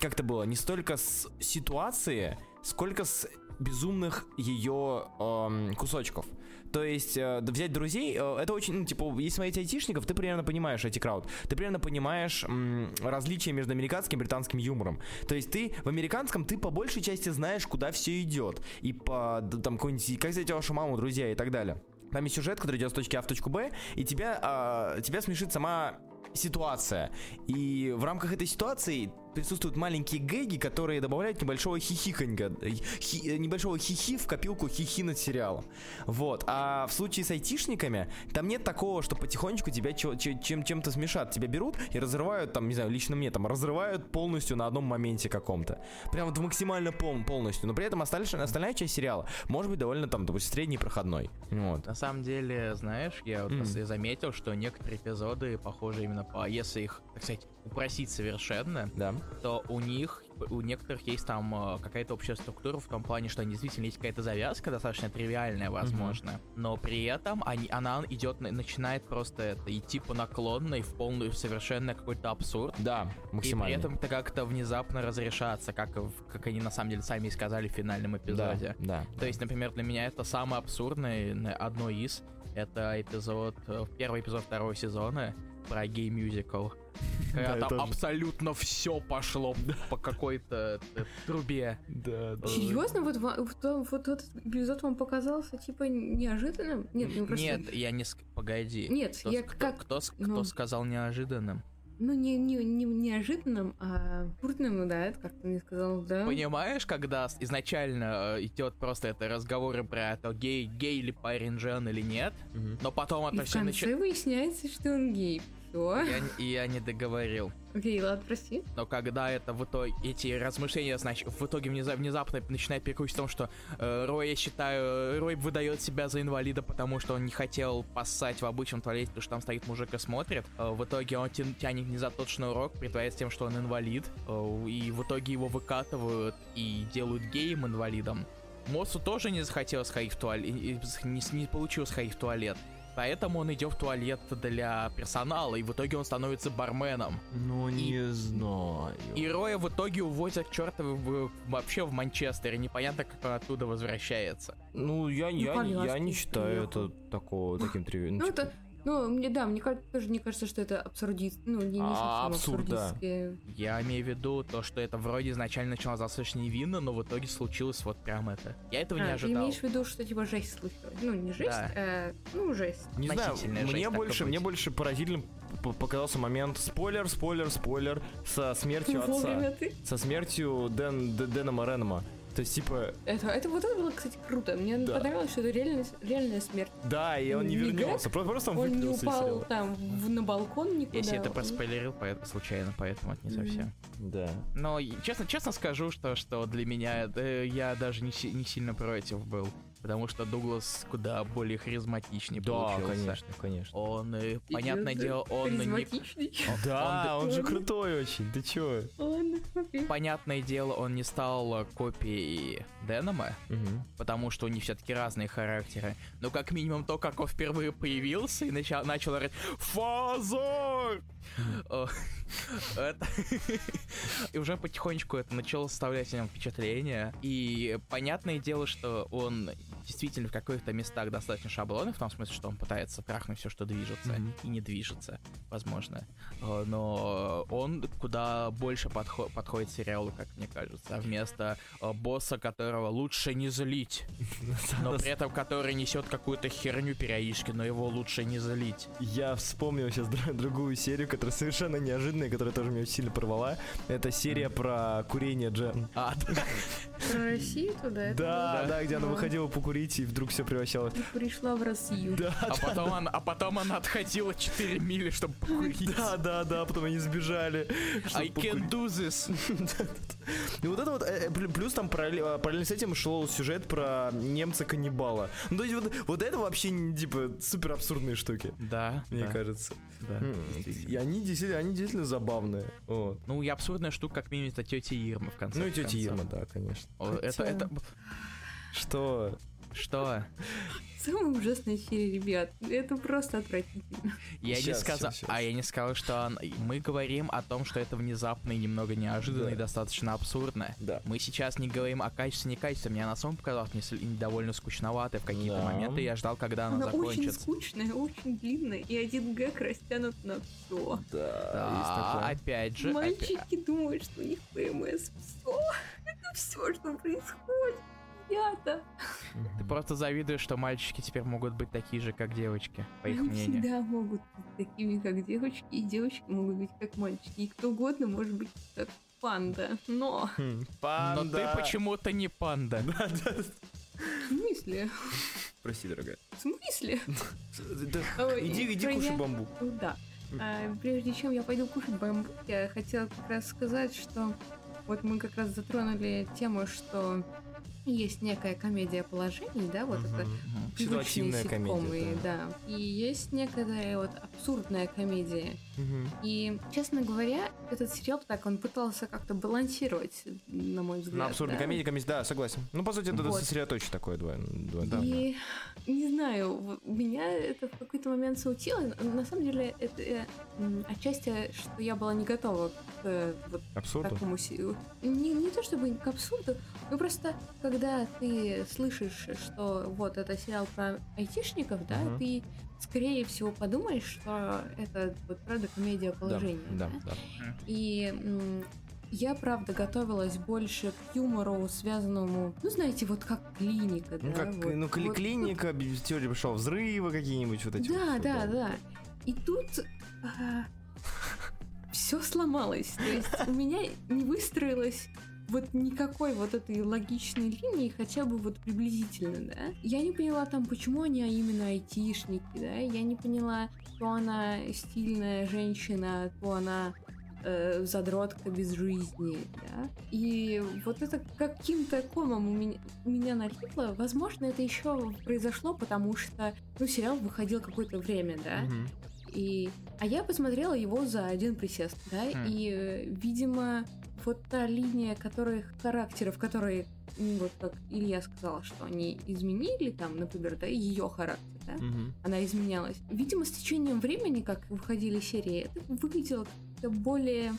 как это было, не столько с ситуации, сколько с безумных ее эм, кусочков. То есть э, взять друзей, э, это очень, ну, типа, если смотреть айтишников, ты примерно понимаешь эти крауд, ты примерно понимаешь м, различия между американским и британским юмором. То есть ты в американском, ты по большей части знаешь, куда все идет. И по, там, какой-нибудь, как встретить вашу маму, друзья и так далее. Там есть сюжет, который идет с точки А в точку Б, и тебя, а, тебя смешит сама ситуация. И в рамках этой ситуации присутствуют маленькие гэги, которые добавляют небольшого хихиканька, э, хи- э, небольшого хихи в копилку хихи над сериалом. Вот. А в случае с айтишниками, там нет такого, что потихонечку тебя чем- чем-то смешат. Тебя берут и разрывают, там, не знаю, лично мне, там, разрывают полностью на одном моменте каком-то. Прям вот максимально пол- полностью. Но при этом остальная, остальная часть сериала может быть довольно, там, допустим, средний проходной. Вот. На самом деле, знаешь, я вот просто заметил, что некоторые эпизоды похожи именно по... Если их, так сказать, упросить совершенно, Да. То у них, у некоторых есть там э, какая-то общая структура в том плане, что действительно есть какая-то завязка, достаточно тривиальная, возможно, но при этом они, она идет, на- начинает просто это, идти по наклонной в полную, в совершенно какой-то абсурд. Да, И максимально. при этом это как-то внезапно разрешаться, как, как они на самом деле сами и сказали в финальном да, эпизоде. да. То есть, например, для меня это самое абсурдное, одно из, это эпизод, э, первый эпизод второго сезона про гей-мюзикл. Когда Да, там тоже. абсолютно все пошло по какой-то э, трубе. Да, да. Серьезно, вот, вот, то- вот этот эпизод вам показался типа неожиданным? Нет, ну просто... Нет, я не... Погоди. Нет, Кто, я кто- как... кто ну. кто сказал неожиданным? Ну, не, не, не неожиданным, а крутным, ну да, это как ты мне сказал, да. Понимаешь, когда изначально э, идет просто это разговоры про то, гей, гей ли парень Джен или нет, Мгм. но потом И это в все конце выясняется, что он гей. Все. Я, я не договорил. Окей, ладно, прости. Но когда это в итоге, эти размышления, значит, в итоге внеза- внезапно начинает перекручивать в том, что э, Рой, я считаю, Рой выдает себя за инвалида, потому что он не хотел поссать в обычном туалете, потому что там стоит мужик и смотрит. Э, в итоге он тя- тянет не за тот шнурок, притворяется тем, что он инвалид, э, и в итоге его выкатывают и делают геем инвалидом. Моссу тоже не захотел сходить в туалет, не, не получил сходить в туалет. Поэтому он идет в туалет для персонала, и в итоге он становится барменом. Ну, не знаю. И Роя в итоге увозят к чертову в- вообще в Манчестер, и непонятно, как он оттуда возвращается. Ну, я, я, коляске я не считаю это такого, таким тривиальным. Ну, это... Ну, мне, да, мне кажется, тоже не кажется, что это абсурдист. Ну, не, не А, абсурд, да. Я имею в виду то, что это вроде изначально начиналось достаточно невинно, но в итоге случилось вот прям это. Я этого не А, ты ожидал. имеешь в виду, что типа жесть случилась? Ну, не жесть, Да. а, ну, жесть. Не знаю, мне жесть, так больше, мне больше поразительным показался момент спойлер, спойлер, спойлер со смертью отца, ты. со смертью Дэн, Дэна Моренома. То есть, типа, Это, это вот это было, кстати, круто. Мне Да. понравилось, что это реальная, реальная смерть. да, и он не Не вернется. Просто, просто он, Он не упал там в- на балкон никуда. Если это проспойлерил, поэтому случайно, поэтому это не совсем. Да. Но честно, честно скажу, что, что для меня э, я даже не, не сильно против был. Потому что Дуглас куда более харизматичнее Да, получился. конечно, конечно. Он, э, понятное Серьезно? дело, он не... Харизматичный. Да, он, же он- крутой очень. Ты чё? Окей. Понятное дело, он не стал э, копией Денома, Мгм. потому что у них все-таки разные характеры. Но как минимум то, как он впервые появился и начал, начал орать «Фазор!» И уже потихонечку это начало составлять о нем впечатление. И понятное дело, что он действительно в каких-то местах достаточно шаблонный, в том смысле, что он пытается трахнуть все, что движется, Мгм. и не движется, возможно. Э, Но он куда больше подхо- подходит сериалу, как мне кажется. Вместо э, босса, которого лучше не злить, но при этом который несет какую-то херню периодически, но его лучше не злить. Я вспомнил сейчас другую серию, которая совершенно неожиданная, которая тоже меня очень сильно порвала. Это серия про курение Джен. А, да. Про Россию туда? Да, Да. да, где она Да. выходила покурить, и вдруг все превращалось. было? Пришла в Россию. Да, А потом, она, а потом она отходила 4 мили, чтобы покурить. да, да, да, потом они сбежали. I can do this. И вот это вот, э, э, плю- плюс там параллель- параллельно с этим шел сюжет про немца-каннибала. Ну, то есть вот, вот это вообще, типа, супер абсурдные штуки, Да, мне да, кажется. да. И они действительно, они действительно забавные. Вот. Ну и абсурдная штука, как минимум, это тетя Ирма в конце Ну и тетя. Ирма, да, конечно. О, Это, Хотя- это... Что? Что? Самая ужасная серия, ребят. Это просто отвратительно. Я не Щас, сказал, щас, щас. а я не сказал, что он- мы говорим о том, что это внезапно и немного неожиданно Да. и достаточно абсурдно. Да. Мы сейчас не говорим о качестве, не качестве. Мне она самом показалась не с- довольно скучноватой в какие-то Да. моменты. Я ждал, когда она, Она очень закончится. скучная, очень длинная, и один гэг растянут на все. Да, Да, опять же, опя- Мальчики думают, что у них ПМС. Все. Это все, что происходит. Ребята. ты просто завидуешь, что мальчики теперь могут быть такие же, как девочки, по их Они мнению. всегда могут быть такими, как девочки, и девочки могут быть как мальчики. И кто угодно может быть как панда, но... Хм, Но Панда. ты почему-то не панда. Да, да. В смысле? Прости, дорогая. В смысле? Иди, иди кушай бамбук. Да. А, прежде чем я пойду кушать бамбук, я хотела как раз сказать, что вот мы как раз затронули тему, что есть некая комедия положений, да, вот это Мгм. Мгм. привычные ситкомы, комедия, да. И есть некая вот абсурдная комедия. Мгм. И, честно говоря, этот сериал так, он пытался как-то балансировать, на мой взгляд. На абсурдной да. комедии, комедия, да, согласен. Ну, по сути, это Вот. сосредоточие такое двойное. И не знаю, меня это в какой-то момент смутило. На самом деле, это э, отчасти, что я была не готова к э, вот Абсурду. такому не, не то чтобы к абсурду, но просто когда ты слышишь, что вот это сериал про айтишников, да, Мгм. ты скорее всего подумаешь, что это вот правда комедия Да, положения. да, да. И м, я, правда, готовилась больше к юмору, связанному, ну, знаете, вот как клиника, Ну, да. как, вот- ну, кли- вот- клиника, би- теория большого взрыва какие-нибудь вот эти. Да, вот, да, да. И тут все сломалось. То есть у меня не выстроилось вот никакой вот этой логичной линии, хотя бы вот приблизительно, да. Я не поняла там, почему они именно айтишники, да. Я не поняла, то она стильная женщина, то она э, задротка без жизни, да. И вот это каким-то комом у меня, у меня налипло. Возможно, это еще произошло, потому что, ну, сериал выходил какое-то время, да. Мгм. И, а я посмотрела его за один присест, да, Хм. и, э, видимо, вот та линия которых, характеров, которые, вот как Илья сказал, что они изменили там, например, да, ее характер, да, Мгм. она изменялась. Видимо, с течением времени, как выходили серии, это выглядело как-то более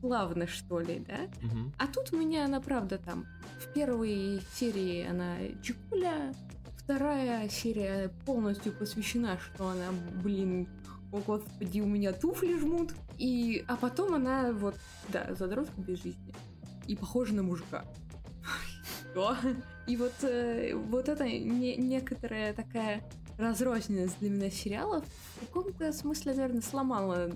плавно, что ли, да. Мгм. А тут у меня она, правда, там в первой серии она чекуля, вторая серия полностью посвящена, что она, блин, о господи, у меня туфли жмут. И, а потом она вот, да, задротка без жизни. И похожа на мужика. Что? И вот, э, вот это не- некоторая такая разрозненность для меня сериалов в каком-то смысле, наверное, сломала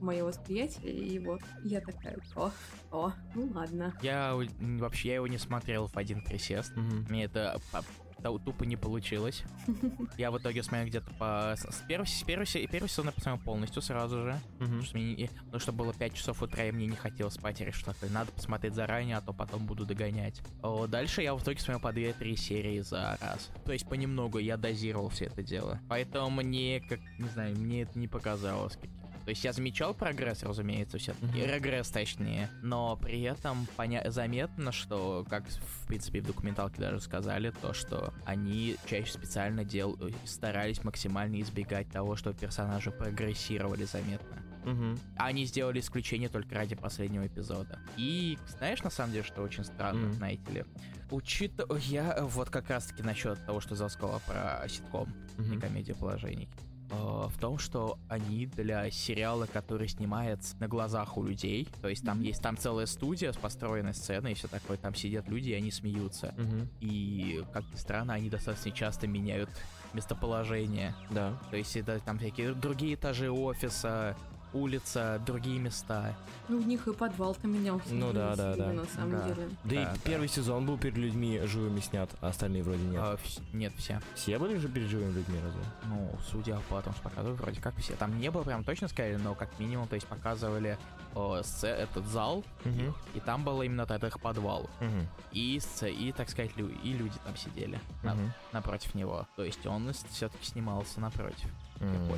мое восприятие. И вот я такая, о, о, ну ладно. Я вообще я его не смотрел в один присест. Мгм. Мне это тупо не получилось. Я в итоге смотрел где-то по... С с первого, с первого, се- первый сезон я посмотрел полностью сразу же. Потому что, мне, не- потому что было 5 часов утра, и мне не хотелось спать. Я решил, что надо посмотреть заранее, а то потом буду догонять. О, дальше я в итоге смотрел по 2-3 серии за раз. То есть понемногу я дозировал все это дело. Поэтому мне, как, не знаю, мне это не показалось. То есть я замечал прогресс, разумеется, все-таки, Мгм. регресс точнее, но при этом поня- заметно, что, как в принципе в документалке даже сказали, то, что они чаще специально дел... старались максимально избегать того, что персонажи прогрессировали заметно. А Они сделали исключение только ради последнего эпизода. И знаешь, на самом деле, что очень странно, Мгм. знаете ли? Учитывая... Я э, вот как раз-таки насчет того, что сказал про ситком Мгм. и комедию положений. Э, В том, что они для сериала, который снимается на глазах у людей, то есть там есть там целая студия с построенной сценой и все такое, там сидят люди и они смеются. Мгм. И, как ни странно, они достаточно часто меняют местоположение. Да. То есть это там всякие другие этажи офиса, улица, другие места. Ну, у них и подвал-то менялся. Ну да, да, да. На самом Да. деле. Да, Да, и да. первый сезон был перед людьми живыми снят, а остальные вроде нет. А, вс- нет, все. Все были же перед живыми людьми разве? Ну, судя по тому, что показывают, вроде как все. Там не было прям точно сказали, но как минимум, то есть показывали о, сце- этот зал, Мгм. и там было именно тогда их подвал. Мгм. И, сце- и, так сказать, лю- и люди там сидели на- Мгм. напротив него. То есть он все-таки снимался напротив. М,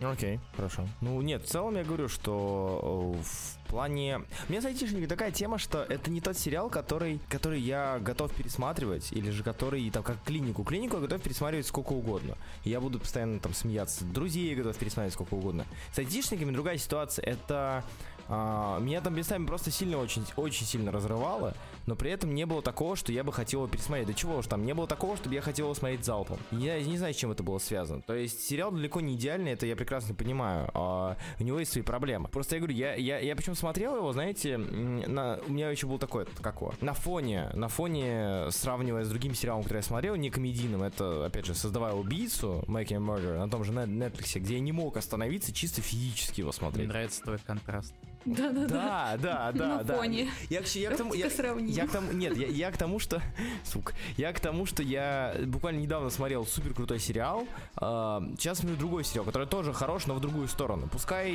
Ну, Окей, хорошо. Ну, нет, в целом я говорю, что э, в плане... Меня с такая тема, что это не тот сериал, который, который я готов пересматривать, или же который, там, как клинику. Клинику я готов пересматривать сколько угодно. Я буду постоянно там смеяться. Друзей я готов пересматривать сколько угодно. С айтишниками другая ситуация. Это... а, меня там местами просто сильно, очень, очень сильно разрывало, но при этом не было такого, что я бы хотел его пересмотреть. Да чего уж там, не было такого, чтобы я хотел его смотреть залпом. Я не знаю, с чем это было связано. То есть сериал далеко не идеальный, это я прекрасно понимаю. а у него есть свои проблемы. Просто я говорю, я, я, я почему смотрел его, знаете, на, у меня еще был такой, как его, на фоне, на фоне, сравнивая с другим сериалом, который я смотрел, не комедийным, это, опять же, создавая убийцу, Making a Murder, на том же Net- Netflix, где я не мог остановиться чисто физически его Мне смотреть. нравится твой контраст. Да-да-да. Да, да, да, На да. фоне. Я, к- я к тому, я, я к тому, нет, я, я к тому, что, сука, я к тому, что я буквально недавно смотрел супер крутой сериал. а, сейчас смотрю другой сериал, который тоже хорош, но в другую сторону. Пускай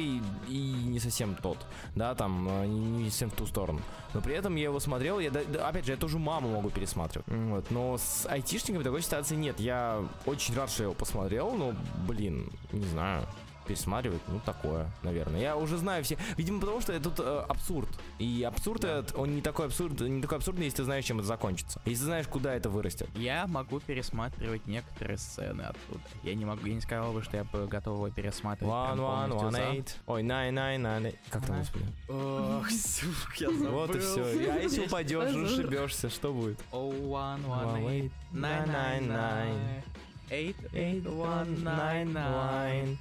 и, не совсем тот, да, там а, не, совсем в ту сторону. Но при этом я его смотрел, я, да- да, опять же, я тоже маму могу пересматривать. Вот, но с айтишниками такой ситуации нет. Я очень рад, что я его посмотрел, но, блин, не знаю пересматривать, ну такое, наверное. Я уже знаю все, видимо, потому что тут э, абсурд. И абсурд этот, он не такой абсурд, не такой абсурдный, если ты знаешь, чем это закончится. Если ты знаешь, куда это вырастет. Я могу пересматривать некоторые сцены оттуда. Я не могу, я не сказал бы, что я бы готов его пересматривать. One, one, one, за. eight. Ой, nine, nine, nine. Как там, господи? Ох, сука, я забыл. Вот и все. А если упадешь, ушибешься, что будет? Oh, one, One, eight, nine, nine, nine, eight, eight, one, nine, nine,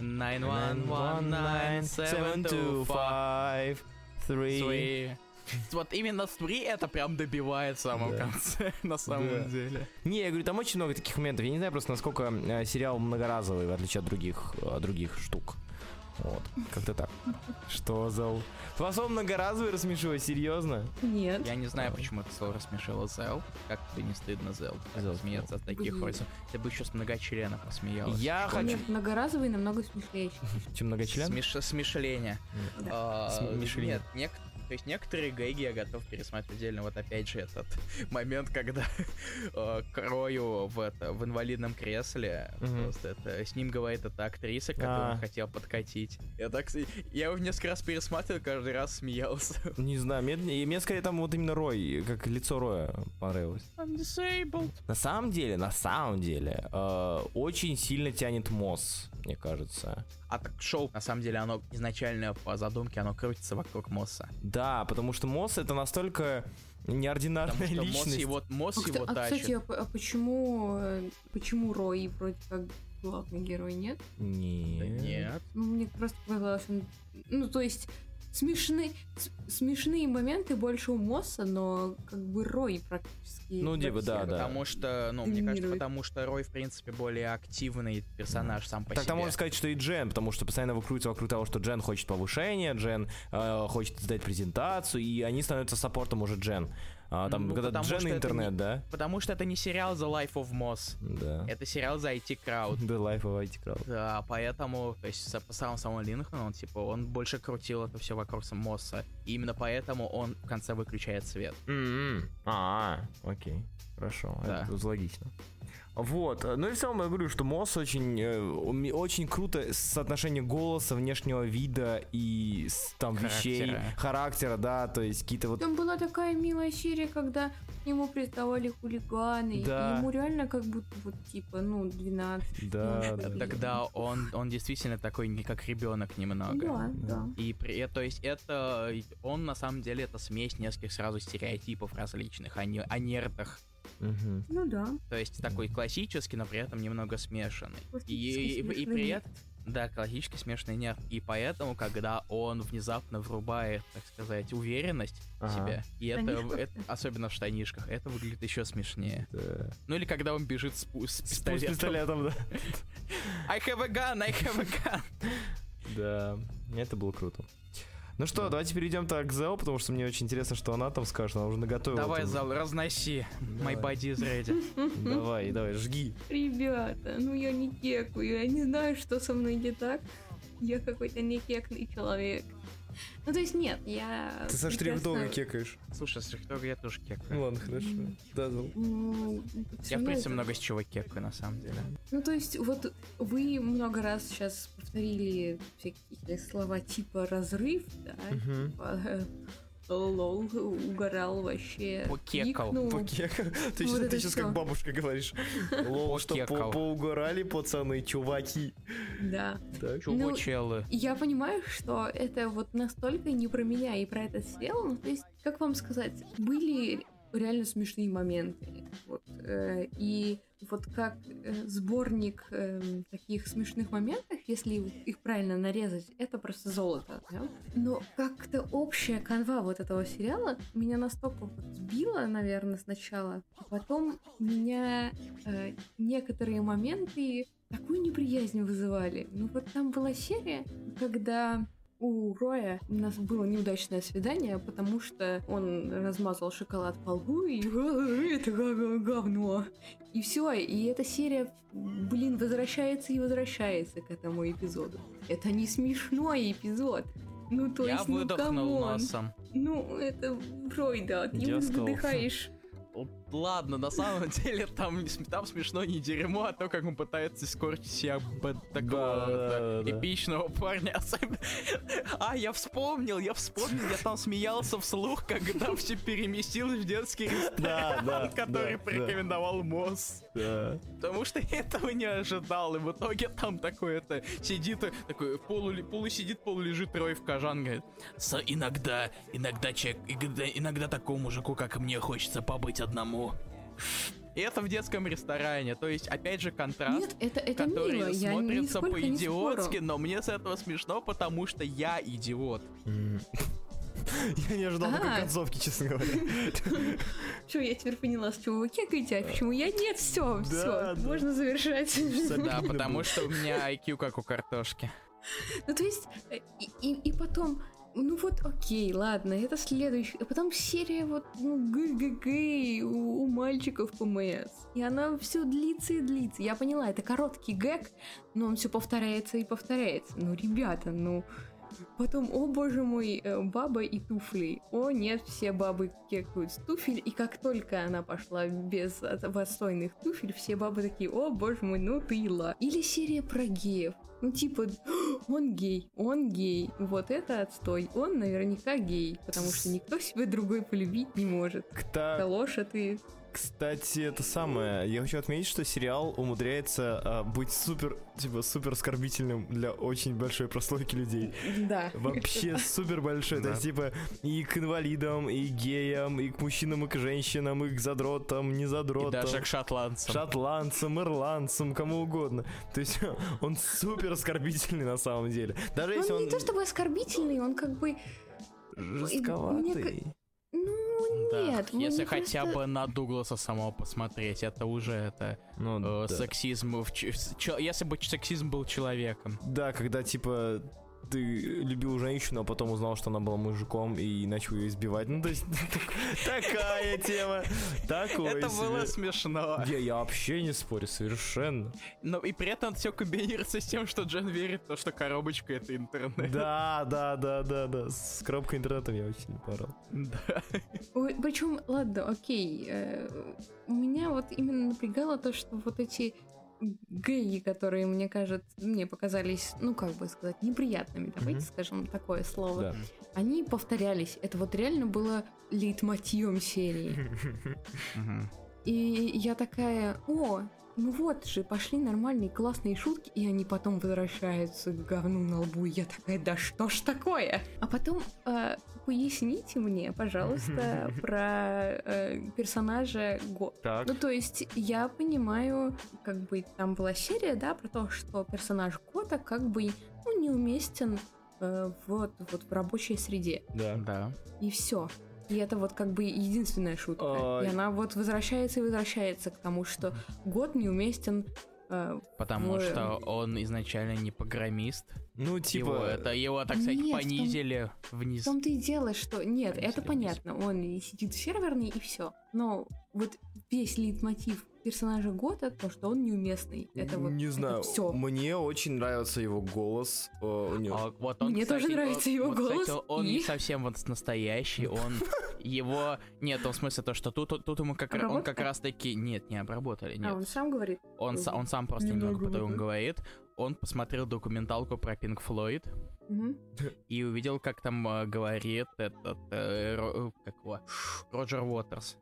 nine, nine, one, one, nine, seven, two, five, five, three. three. Вот именно с three это прям добивает в самом Да. конце, на самом Да. деле. Не, я говорю, там очень много таких моментов. Я не знаю просто, насколько э, сериал многоразовый, в отличие от других, э, других штук. Вот, как-то так. Что за... Вас он многоразовый рассмешивай, серьезно? Нет. Я не знаю, почему это слово рассмешило Зел. Как тебе не стыдно, Зел, Зел, смеяться от таких роликов? Ты бы еще с многочленов посмеялась. Я хочу... Нет, многоразовый намного смешнее. Чем многочлен? Смеш... Смешление. Да. А. Нет, то есть некоторые гэги я готов пересматривать отдельно. Вот опять же этот момент, когда э, Крою в, это, в инвалидном кресле, Мгм. просто это, с ним говорит эта актриса, которую А. он хотел подкатить. Я так, я его несколько раз пересматривал, каждый раз смеялся. Не знаю, мне, мне скорее там вот именно Рой, как лицо Роя понравилось. I'm disabled. На самом деле, на самом деле, э, очень сильно тянет Мосс, мне кажется. А так шоу, на самом деле, оно изначально по задумке, оно крутится вокруг Мосса. Да, потому что Мосс это настолько неординарная Потому что Мосс личность. его, Мосс А, его а, тащит. кстати, а, а почему, э, почему Рой вроде как главный герой, нет? Да Нет. нет. Ну, мне просто показалось, он... Ну, то есть, смешные, смешные моменты больше у Мосса, но как бы Рой практически... Ну, типа, да, да. Потому что, ну, мне кажется, потому что Рой, в принципе, более активный персонаж сам по Так себе. там можно сказать, что и Джен, потому что постоянно выкрутится вокруг того, что Джен хочет повышения, Джен э, хочет сдать презентацию, и они становятся саппортом уже Джен. А, там, Ну, когда потому Джен что это интернет, не- да? Потому что это не сериал The Life of Moss. Да. Это сериал за IT Crowd. The Life of IT Crowd. Да, поэтому, то есть, по самому самому Линхану, он, типа, он больше крутил это все вокруг сам- Мосса. И именно поэтому он в конце выключает свет. М-м. А, окей. Хорошо, Да. это логично. Вот, ну и в целом я говорю, что Мосс очень, э, очень круто соотношение голоса, внешнего вида и там вещей, Характера. характера, да, то есть какие-то вот... Там была такая милая серия, когда к нему приставали хулиганы, Да. и ему реально как будто вот типа, ну, 12. Да, ну, да. Тогда он, он действительно такой, не как ребенок немного. Да, да. И при э, то есть это он на самом деле это смесь нескольких сразу стереотипов различных о, не- о нердах. Мгм. Ну да. То есть такой классический, но при этом немного смешанный. И, Классический и, и смешанный при этом да, классический смешанный нерд. И поэтому, когда он внезапно врубает, так сказать, уверенность в Ага. себе, и это, это- особенно в штанишках, это выглядит еще смешнее. Да. Ну или когда он бежит с, с С пистолетом. пистолетом, да. I have a gun, I have a gun. Да, это было круто. Ну что, давайте перейдем так к Зел, потому что мне очень интересно, что она там скажет. Она уже наготовила. Давай, там. зал, разноси. Давай. My body is ready. Давай, давай, жги. Ребята, ну я не кекаю, я не знаю, что со мной не так. Я какой-то не кекный человек. Ну, то есть нет, я... Ты со штрих-долго кекаешь. Слушай, с Рихтога я тоже кекаю. Ну ладно, хорошо. Да. Ну, Я, в принципе, это- много с чего кекаю, на самом деле. Ну, то есть, вот вы много раз сейчас повторили всякие слова типа разрыв, да? Мгм. Лол, угорал вообще. Покекал. Покекал. Ты Вот ты сейчас как бабушка говоришь. Лол, что по- Покекал. поугорали пацаны, чуваки. Да. Так. Чего Ну? Я понимаю, что это вот настолько не про меня и про этот сериал. Ну, то есть, как вам сказать, были реально смешные моменты. Вот, э, и вот как э, сборник эм, таких смешных моментов, если их правильно нарезать, это просто золото. да? Но как-то общая канва вот этого сериала меня настолько вот сбила, наверное, сначала, а потом меня э, некоторые моменты такую неприязнь вызывали. Ну вот там была серия, когда у Роя у нас было неудачное свидание, потому что он размазал шоколад по лбу и «А, это говно. И все, и эта серия, блин, возвращается и возвращается к этому эпизоду. Это не смешной эпизод. Ну, то Я есть, ну, выдохнул come on. носом. Ну, это Рой, да, ты выдыхаешь. Ладно, на самом деле там, там смешно не дерьмо, а то, как он пытается скорчить себя такого Да, это, да, да. эпичного парня. Особенно- А, я вспомнил, я вспомнил, я там смеялся вслух, когда все переместилось в детский Да, да, ресторан, который да, да. порекомендовал. Да. Потому что я этого не ожидал, и в итоге там такой это сидит, такой полу, полусидит, полулежит Рой в кожан, говорит, «Со- иногда, иногда человек, иногда, иногда такому мужику, как мне, хочется побыть одному. И это в детском ресторане, то есть, опять же, контраст, Нет, это, это который мило, смотрится по-идиотски, но мне с этого смешно, потому что я идиот. Я не ожидал такой А. концовки, честно говоря. Что, я теперь поняла, с чего вы кекаете, а почему я нет, все, все, можно завершать. Да, потому что у меня IQ как у картошки. Ну, то есть, э, и, и- и потом, ну вот, окей, ладно, это следующий. А потом серия вот, ну, у, у мальчиков ПМС. И она все длится и длится. Я поняла, это короткий гэг, но он все повторяется и повторяется. Ну, ребята, ну... Потом, о боже мой, э, баба и туфли. О нет, все бабы кекают с туфель. И как только она пошла без от- отстойных туфель, все бабы такие, о боже мой, ну ты ла. Или серия про геев. Ну типа, он гей, он гей. Вот это отстой. Он наверняка гей, потому что никто себя другой полюбить не может. Кта- Калоша ты. Кстати, это самое. Я хочу отметить, что сериал умудряется а, быть супер, типа, супер оскорбительным для очень большой прослойки людей. Да. Вообще супер большой. То есть, типа, и к инвалидам, и к геям, и к мужчинам, и к женщинам, и к задротам, не И задротам. даже к шотландцам. шотландцам, ирландцам, кому угодно. То есть он супер оскорбительный на самом деле. Даже если Он он не то чтобы оскорбительный, он как бы... жестковатый. Ну, Да, нет. мы Если не хотя просто- бы на Дугласа самого посмотреть, это уже это Ну, э, да. сексизм. в ч- если бы сексизм был человеком. Да, когда типа ты любил женщину, а потом узнал, что она была мужиком и начал ее избивать. Ну, то есть, так- такая тема. Такое это было смешно. Я, я вообще не спорю, совершенно. Но и при этом все комбинируется с тем, что Джен верит в то, что коробочка это интернет. Да, да, да, да, да. С коробкой интернетом я очень порал. Да. Причем, ладно, окей. э, меня вот именно напрягало то, что вот эти геи, которые, мне кажется, мне показались, ну, как бы сказать, неприятными, давайте Мгм. скажем такое слово, Да. они повторялись. Это вот реально было лейтмотивом серии. И я такая, о, ну вот же, пошли нормальные классные шутки, и они потом возвращаются к говну на лбу, и я такая, да что ж такое? А потом э, поясните мне, пожалуйста, про э, персонажа Го. Так. Ну, то есть, я понимаю, как бы там была серия, да, про то, что персонаж Гота как бы, ну, неуместен э, вот, вот в рабочей среде. Да. Да. И все. И это вот как бы единственная шутка. А, И она вот возвращается и возвращается к тому, что год неуместен. э, Потому в- что он изначально не программист. Ну, Его, типа... это, его, так сказать, Нет, в том- понизили В вниз. том-то и дело, что нет, Понизили это вниз. понятно. Он и сидит серверный и все. Но вот весь лейтмотив персонажа Гота, то, что он неуместный. Это вот не знаю, все. мне очень нравится его голос. э, у него- А вот он, Мне тоже кстати, нравится он- его вот, кстати, голос, он и- не совсем вот настоящий, он его... Нет, он в смысле то, что тут, тут ему как, он как раз таки... Нет, не обработали, нет. А он сам говорит. Он, он сам просто Не немного по-другому говорит. Он посмотрел документалку про Пинк Флойд и увидел, как там э, говорит этот... э, Ро- э, как его? Роджер Уотерс.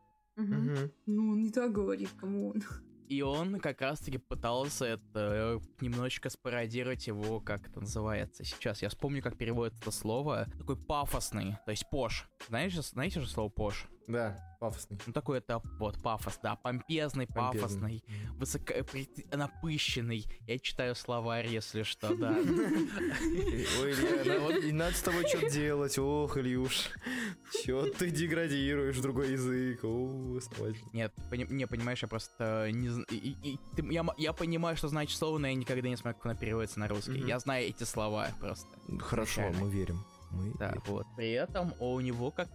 Ну, он не так говорит, кому он. И он как раз-таки пытался это э, немножечко спародировать его, как это называется сейчас. Я вспомню, как переводится это слово. Такой пафосный, то есть пош. Знаешь, же- знаете же слово пош? Да, пафосный. Ну такой это вот пафос, да, помпезный, пафосный, высоко напыщенный. Я читаю словарь, если что, да. Ой, Илья, вот надо с тобой что делать. Ох, Ильюш. Чё ты деградируешь в другой язык? О. Нет, не, понимаешь, я просто не и- и- ты- я, я понимаю, что значит слово, но я никогда не смотрю, как оно переводится на русский. Я знаю эти слова просто. Хорошо, мы верим. Мы Да, вот. При этом у него, как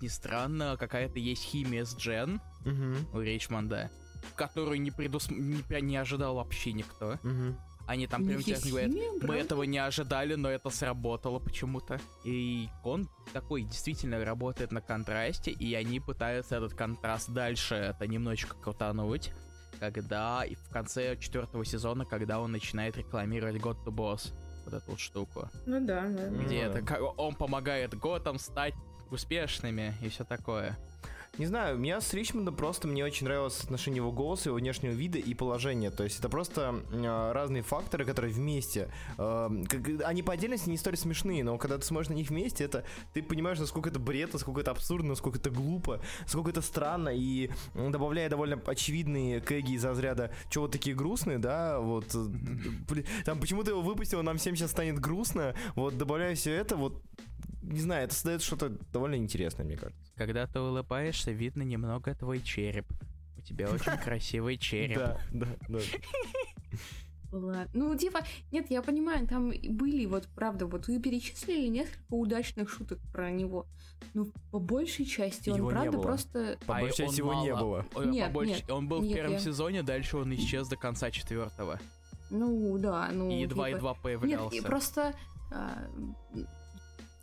ни странно, какая-то есть химия с Джен Мгм, у Ричмонда, которую не, предус... не, не ожидал вообще никто. мгм. Они там прям честно говорят, химия, мы правда? этого не ожидали, но это сработало почему-то. И он такой действительно работает на контрасте, и они пытаются этот контраст дальше это немножечко крутануть. Когда и в конце четвертого сезона, когда он начинает рекламировать God to Boss, вот эту вот штуку. Ну да, да. Ну Где да. это как он помогает Готам стать успешными и все такое. Не знаю, у меня с Ричмондом просто мне очень нравилось соотношение его голоса, его внешнего вида и положения. То есть это просто э, разные факторы, которые вместе. э, как- они по отдельности не столь смешные, но когда ты смотришь на них вместе, это ты понимаешь, насколько это бред, насколько это абсурдно, насколько это глупо, насколько это странно. И добавляя довольно очевидные кэги из разряда, чего вот такие грустные, да, вот. э, там почему ты его выпустил, нам всем сейчас станет грустно. Вот добавляя все это, вот не знаю, это создает что-то довольно интересное, мне кажется. Когда ты улыбаешься, видно немного твой череп. У тебя очень красивый череп. Да, да, да. Ладно. Ну, типа, нет, я понимаю, там и были, вот, правда, вот вы перечислили несколько удачных шуток про него. Но по большей части он, Его правда, просто... По А большей части его не было. По Нет, большей- нет, он был в нет, первом я- сезоне, дальше он исчез до конца четвертого. Ну, да, ну... и типа, едва-едва Нет, появлялся. и просто... а,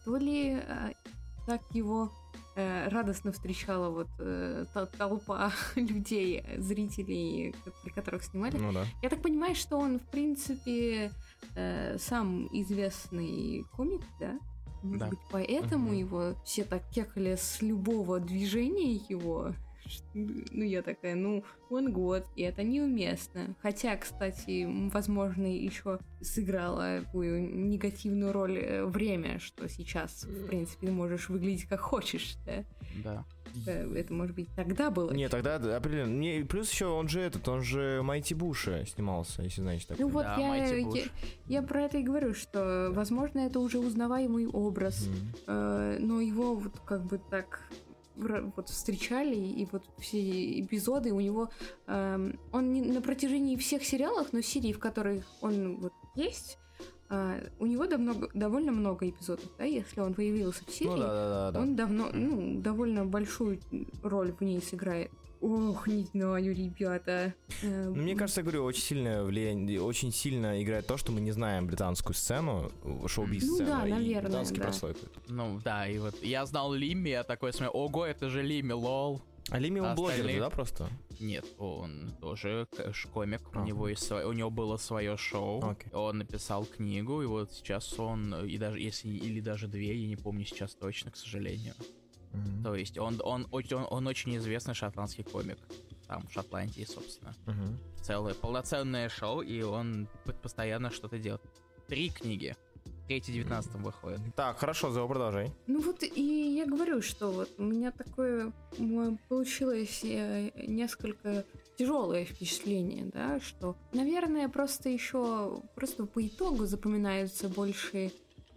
то ли а, так его радостно встречала вот э, толпа людей, зрителей, при которых снимали. Ну да. Я так понимаю, что он, в принципе, э, сам известный комик, да? Может Да. быть, поэтому Мгм. его все так кекали с любого движения его. Ну, я такая, ну, он год, и это неуместно. Хотя, кстати, возможно, еще сыграла такую негативную роль э, время, что сейчас, в принципе, ты можешь выглядеть как хочешь, да? Да. Э, Это, может быть, тогда было. Не, тогда да, определенно. Не, плюс еще он же этот, он же Майти Буша снимался, если знаете так. Ну вот Да, я, я, я про это и говорю, что, возможно, это уже узнаваемый образ, э, но его вот как бы так вот встречали, и вот все эпизоды у него... эм, он не на протяжении всех сериалов, но серий, в которых он вот есть, э, у него давно, довольно много эпизодов, да, если он появился в серии, Ну да, да, да, да. он давно, ну, довольно большую роль в ней сыграет. Ох, не знаю, ребята. Э, Ну, мне кажется, я говорю, очень сильное влияние, очень сильно играет то, что мы не знаем британскую сцену, шоу-биз-сцену. Ну да, и наверное, британский да. прослойку. Ну да, и вот я знал Лимми, я такой смотрю, ого, это же Лимми, лол. А Лими А он блогер, остальные? да, просто? Нет, он тоже комик, у Ага. него есть свое, у него было свое шоу, Окей. он написал книгу, и вот сейчас он, и даже если или даже две, я не помню сейчас точно, к сожалению. Мгм. То есть он, он, очень- он, он очень известный шотландский комик, там в Шотландии, собственно. Мгм. Целое полноценное шоу, и он постоянно что-то делает. Три книги. Третий 19 выходит. Так, хорошо, за продолжай. Ну вот и я говорю, что вот у меня такое получилось э, несколько тяжелое впечатление, да, что, наверное, просто еще просто по итогу запоминаются больше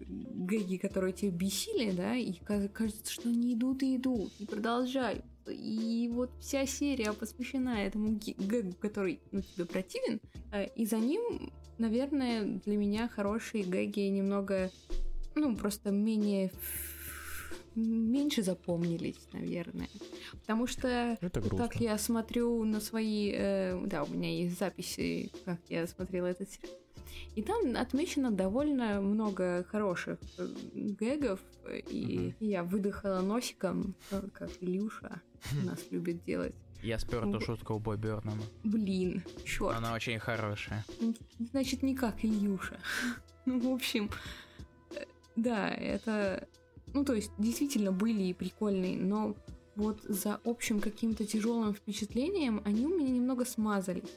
гэги, которые тебя бесили, да, и ка- кажется, что они идут и идут, и продолжают. И вот вся серия посвящена этому гэгу, который, ну, тебе противен, э, и за ним, наверное, для меня хорошие гэги немного, ну, просто менее меньше запомнились, наверное. Потому что Это грустно. как я смотрю на свои... э, да, у меня есть записи, как я смотрела этот сериал. И там отмечено довольно много хороших э, гэгов, и я выдохала носиком, э, как Илюша у нас любит делать. Я спер эту шутку у Бой Бёрнама. Блин, черт. Она очень хорошая. Значит, не как Ильюша. Ну, в общем, э, да, это... Ну, то есть, действительно были и прикольные, но вот за общим каким-то тяжелым впечатлением они у меня немного смазались.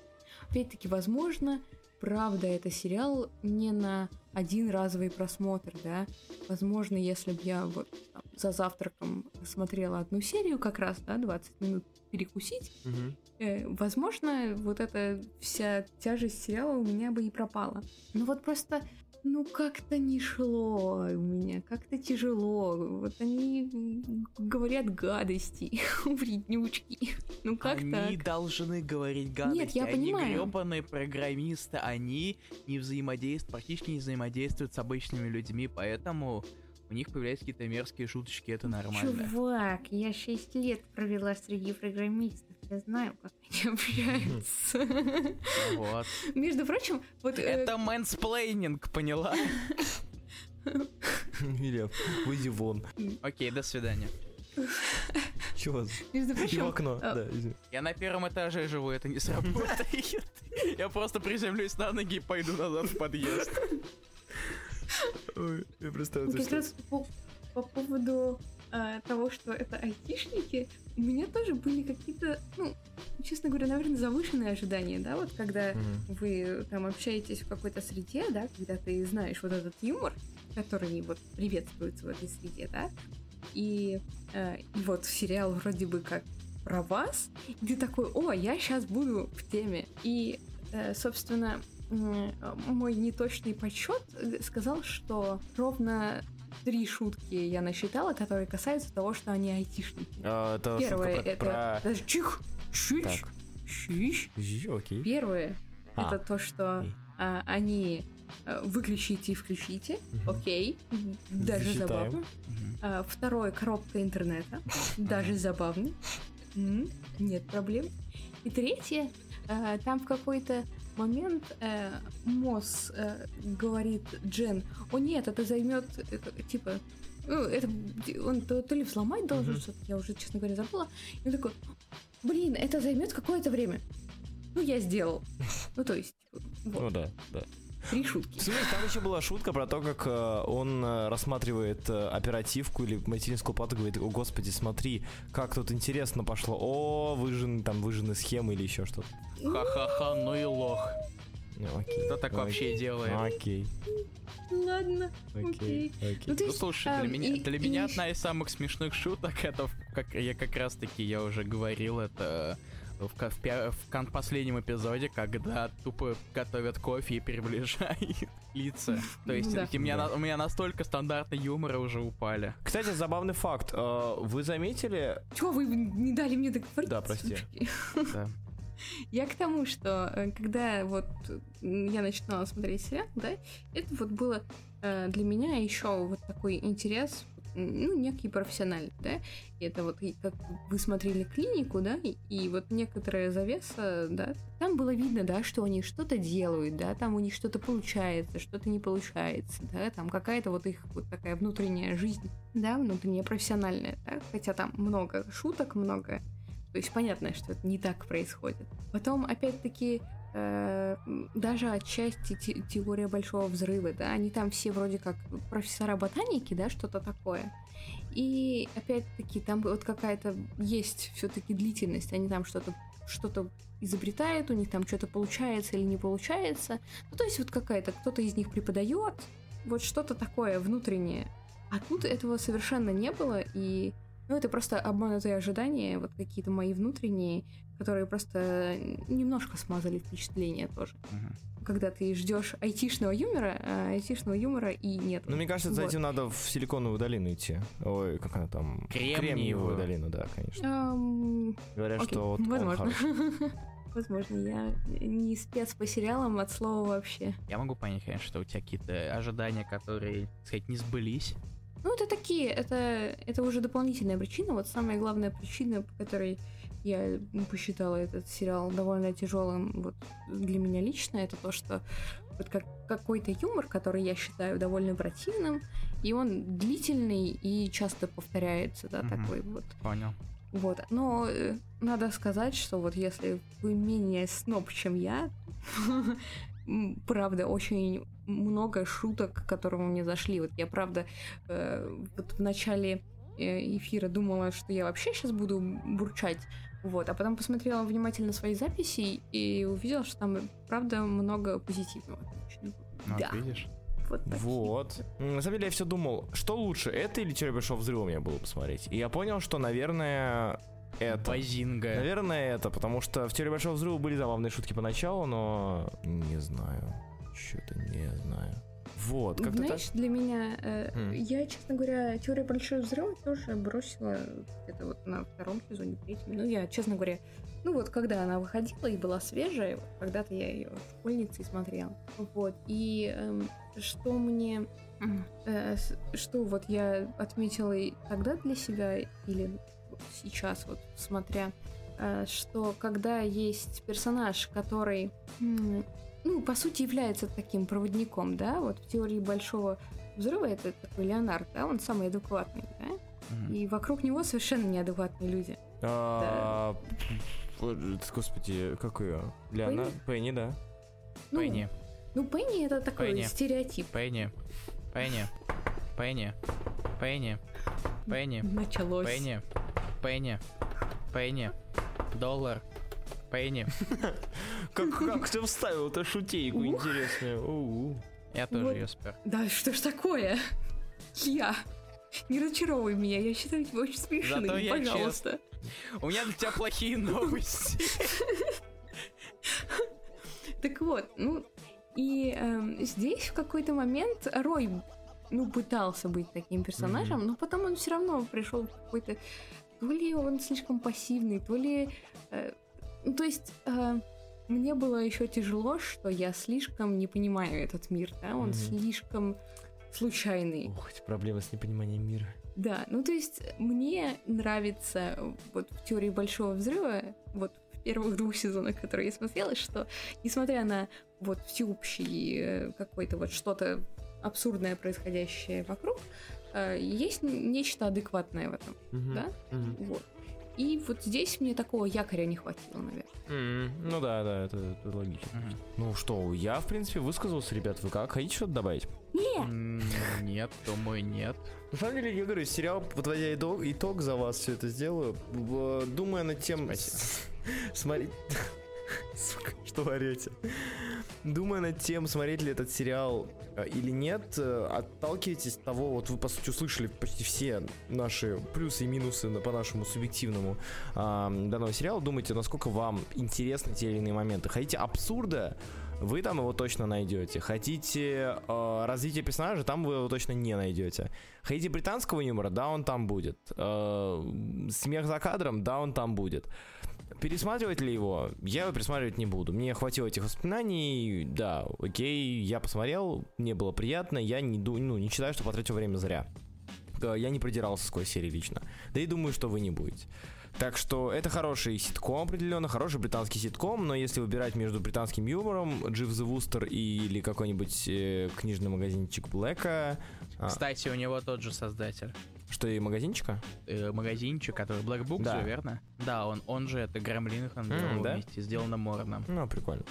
Опять-таки, возможно, правда, это сериал не на один разовый просмотр, да. Возможно, если бы я вот там за завтраком смотрела одну серию как раз, да, 20 минут перекусить, Мгм. Э, возможно, вот эта вся тяжесть сериала у меня бы и пропала. Но вот просто, ну как-то не шло у меня, как-то тяжело. Вот они говорят гадости, вреднючки. Ну как они так? должны говорить гадости. Нет, я они понимаю. гребаные программисты, они не взаимодействуют, практически не взаимодействуют с обычными людьми, поэтому у них появляются какие-то мерзкие шуточки, это нормально. Чувак, я 6 лет провела среди программистов. Я знаю, как они общаются. Вот. Между прочим, вот... э, Это мэнсплейнинг, поняла? Илья, выйди вон. Окей, до свидания. Чего? Между И в прочим, окно, а, да. Я на первом этаже живу, это не сработает. Я просто приземлюсь на ноги и пойду назад в подъезд. Ой, я представляю, по, по поводу а, того, что это айтишники, у меня тоже были какие-то, ну, честно говоря, наверное, завышенные ожидания, да, вот когда вы там общаетесь в какой-то среде, да, когда ты знаешь вот этот юмор, который вот приветствуется в этой среде, да, и, э, и вот сериал вроде бы как про вас, и ты такой, о, я сейчас буду в теме. И, э, собственно, мой неточный подсчет э, сказал, что ровно три шутки я насчитала, которые касаются того, что они айтишники. А, Это Первое шутка это... про... Даже чих, чич, чич. Окей. Первое А. это то, что а, они а, выключите и включите. Мгм. Окей. Даже Засчитаем. забавно. А, второе коробка интернета. Даже забавно. Нет проблем. И третье, а, там в какой-то момент э, Мосс э, говорит Джен, о нет, это займет типа ну, это он то, то ли взломать должен Мгм. что-то, я уже, честно говоря, забыла. И он такой, блин, это займет какое-то время. Ну, я сделал. Ну, то есть, вот, Ну да, да. Три шутки. Смотри, там еще была шутка про то, как э, он э, рассматривает э, оперативку или материнскую плату, говорит, о господи, смотри, как тут интересно пошло, о, выжжены, там, выжжены схемы или еще что-то. Ха-ха-ха, ну и лох. Ну, Окей. Кто так Окей. вообще делает? Окей, Ладно, окей, окей. Ну, то Ну есть, слушай, для ам, меня, и- для и меня одна из самых смешных шуток, это как я как раз таки я уже говорил, это в, в в кон- последнем эпизоде, когда тупо готовят кофе и приближают лица. То есть Да. у, меня, Да. у меня настолько стандартные юморы уже упали. Кстати, забавный факт. э, Вы заметили... Чего вы не дали мне договорить? Да, прости. Да. Я к тому, что э, когда вот я начинала смотреть сериал, да, это вот было э, для меня еще вот такой интерес, ну, некий профессиональный, да, и это вот как вы смотрели клинику, да, и, и вот некоторая завеса, да, там было видно, да, что они что-то делают, да, там у них что-то получается, что-то не получается, да, там какая-то вот их вот такая внутренняя жизнь, да, внутренняя профессиональная, да, хотя там много шуток, много то есть понятно, что это не так происходит. Потом, опять-таки, э, даже отчасти те- теория большого взрыва, да, они там все вроде как профессора ботаники, да, что-то такое. И опять-таки там вот какая-то есть все-таки длительность, они там что-то что-то изобретают, у них там что-то получается или не получается. Ну, то есть вот какая-то, кто-то из них преподает, вот что-то такое внутреннее. А тут этого совершенно не было, и ну, это просто обманутые ожидания, вот какие-то мои внутренние, которые просто немножко смазали впечатление тоже. Мгм. Когда ты ждешь айтишного юмора, а айтишного юмора и нет. Ну, мне кажется, за Вот. этим надо в Силиконовую долину идти. Ой, как она там? Кремниевую. долину, да, конечно. Ам, Говорят, окей, что вот возможно. Возможно, я не спец по сериалам от слова вообще. Я могу понять, конечно, что у тебя какие-то ожидания, которые, так сказать, не сбылись. Ну, это такие, это, это уже дополнительная причина. Вот самая главная причина, по которой я посчитала этот сериал довольно тяжелым вот для меня лично, это то, что вот как, какой-то юмор, который я считаю довольно противным, и он длительный и часто повторяется, да, Мгм. такой вот. Понял. Вот. Но э, надо сказать, что вот если вы менее сноб, чем я, правда, очень много шуток, которые мне зашли. Вот я, правда, э, вот в начале э, эфира думала, что я вообще сейчас буду бурчать, вот, а потом посмотрела внимательно свои записи и увидела, что там, правда, много позитивного. Ну, Да. вот видишь. Вот. Вот. На самом деле я все думал, что лучше, это или Теория Большого Взрыва мне было посмотреть. И я понял, что, наверное, это. Базинга. Наверное, это, потому что в Теории Большого Взрыва были забавные шутки поначалу, но не знаю. Что-то не знаю. Вот, как-то так. Знаешь, для меня, э, М. я, честно говоря, теория большого взрыва тоже бросила где-то вот на втором сезоне, третьем. Ну, я, честно говоря, ну вот когда она выходила и была свежая, вот когда-то я ее школьницей смотрела. Вот. И эм, что мне э, что вот я отметила и тогда для себя, или сейчас, вот смотря, э, что когда есть персонаж, который, ну, по сути, является таким проводником, да, вот в теории большого взрыва это такой Леонард, да, он самый адекватный, да, и вокруг него совершенно неадекватные люди. А, Господи, как ее? Леона? Пенни, да. Ну, Пенни, Ну, Пенни это такой Пенни. стереотип. Пенни, Пенни, Пенни, Пенни, Пенни, Началось. Пенни, Пенни, Пенни, доллар, Пенни. Как, как ты вставил эту шутейку интересную? Я тоже ее спер. Да что ж такое? Я. Не разочаровывай меня, я считаю тебя очень Зато смешным, я пожалуйста. У меня для тебя плохие новости. Так вот, ну, и эм, здесь в какой-то момент Рой, ну, пытался быть таким персонажем, но потом он все равно пришел в какой-то... То ли он слишком пассивный, то ли... э, ну, то есть... э, мне было еще тяжело, что я слишком не понимаю этот мир, да, он Мгм. слишком случайный. Ух, эти проблемы с непониманием мира. Да, ну то есть мне нравится вот в теории большого взрыва, вот в первых двух сезонах, которые я смотрела, что несмотря на вот всеобщий э, какой-то вот что-то абсурдное происходящее вокруг, есть нечто адекватное в этом, Мгм. да? Мгм. Вот. И вот здесь мне такого якоря не хватило, наверное. М, Ну да, да, это, это логично. Мгм. Ну что, я, в принципе, высказался, ребят, вы как? Хотите что-то добавить? Не! М, Нет, думаю, нет. На самом деле, я говорю, сериал, подводя итог, итог за вас все это сделаю, думая над тем... Смотреть... Сука, что вы орете? Думая над тем, смотреть ли этот сериал э, или нет, э, отталкивайтесь от того, вот вы, по сути, услышали почти все наши плюсы и минусы по нашему субъективному а, данного сериала, думайте, насколько вам интересны те или иные моменты. Хотите абсурда, вы там его точно найдете. Хотите э, развитие персонажа, там вы его точно не найдете. Хотите британского юмора, да, он там будет. Э, смех за кадром, да, он там будет. Пересматривать ли его? Я его пересматривать не буду. Мне хватило этих воспоминаний, да, окей, я посмотрел, мне было приятно, я не, ну, не считаю, что потратил время зря. Э, Я не продирался сквозь серии лично. Да и думаю, что вы не будете. Так что это хороший ситком определенно, хороший британский ситком, но если выбирать между британским юмором, Джив the Вустер или какой-нибудь э, книжный магазинчик Блэка, а, Кстати, у него тот же создатель. Что и магазинчика, э, магазинчик, который Black Book Да. же, верно? Да, он, он же это Линхан М, делал да? вместе с Диланом Морном. ну, прикольно.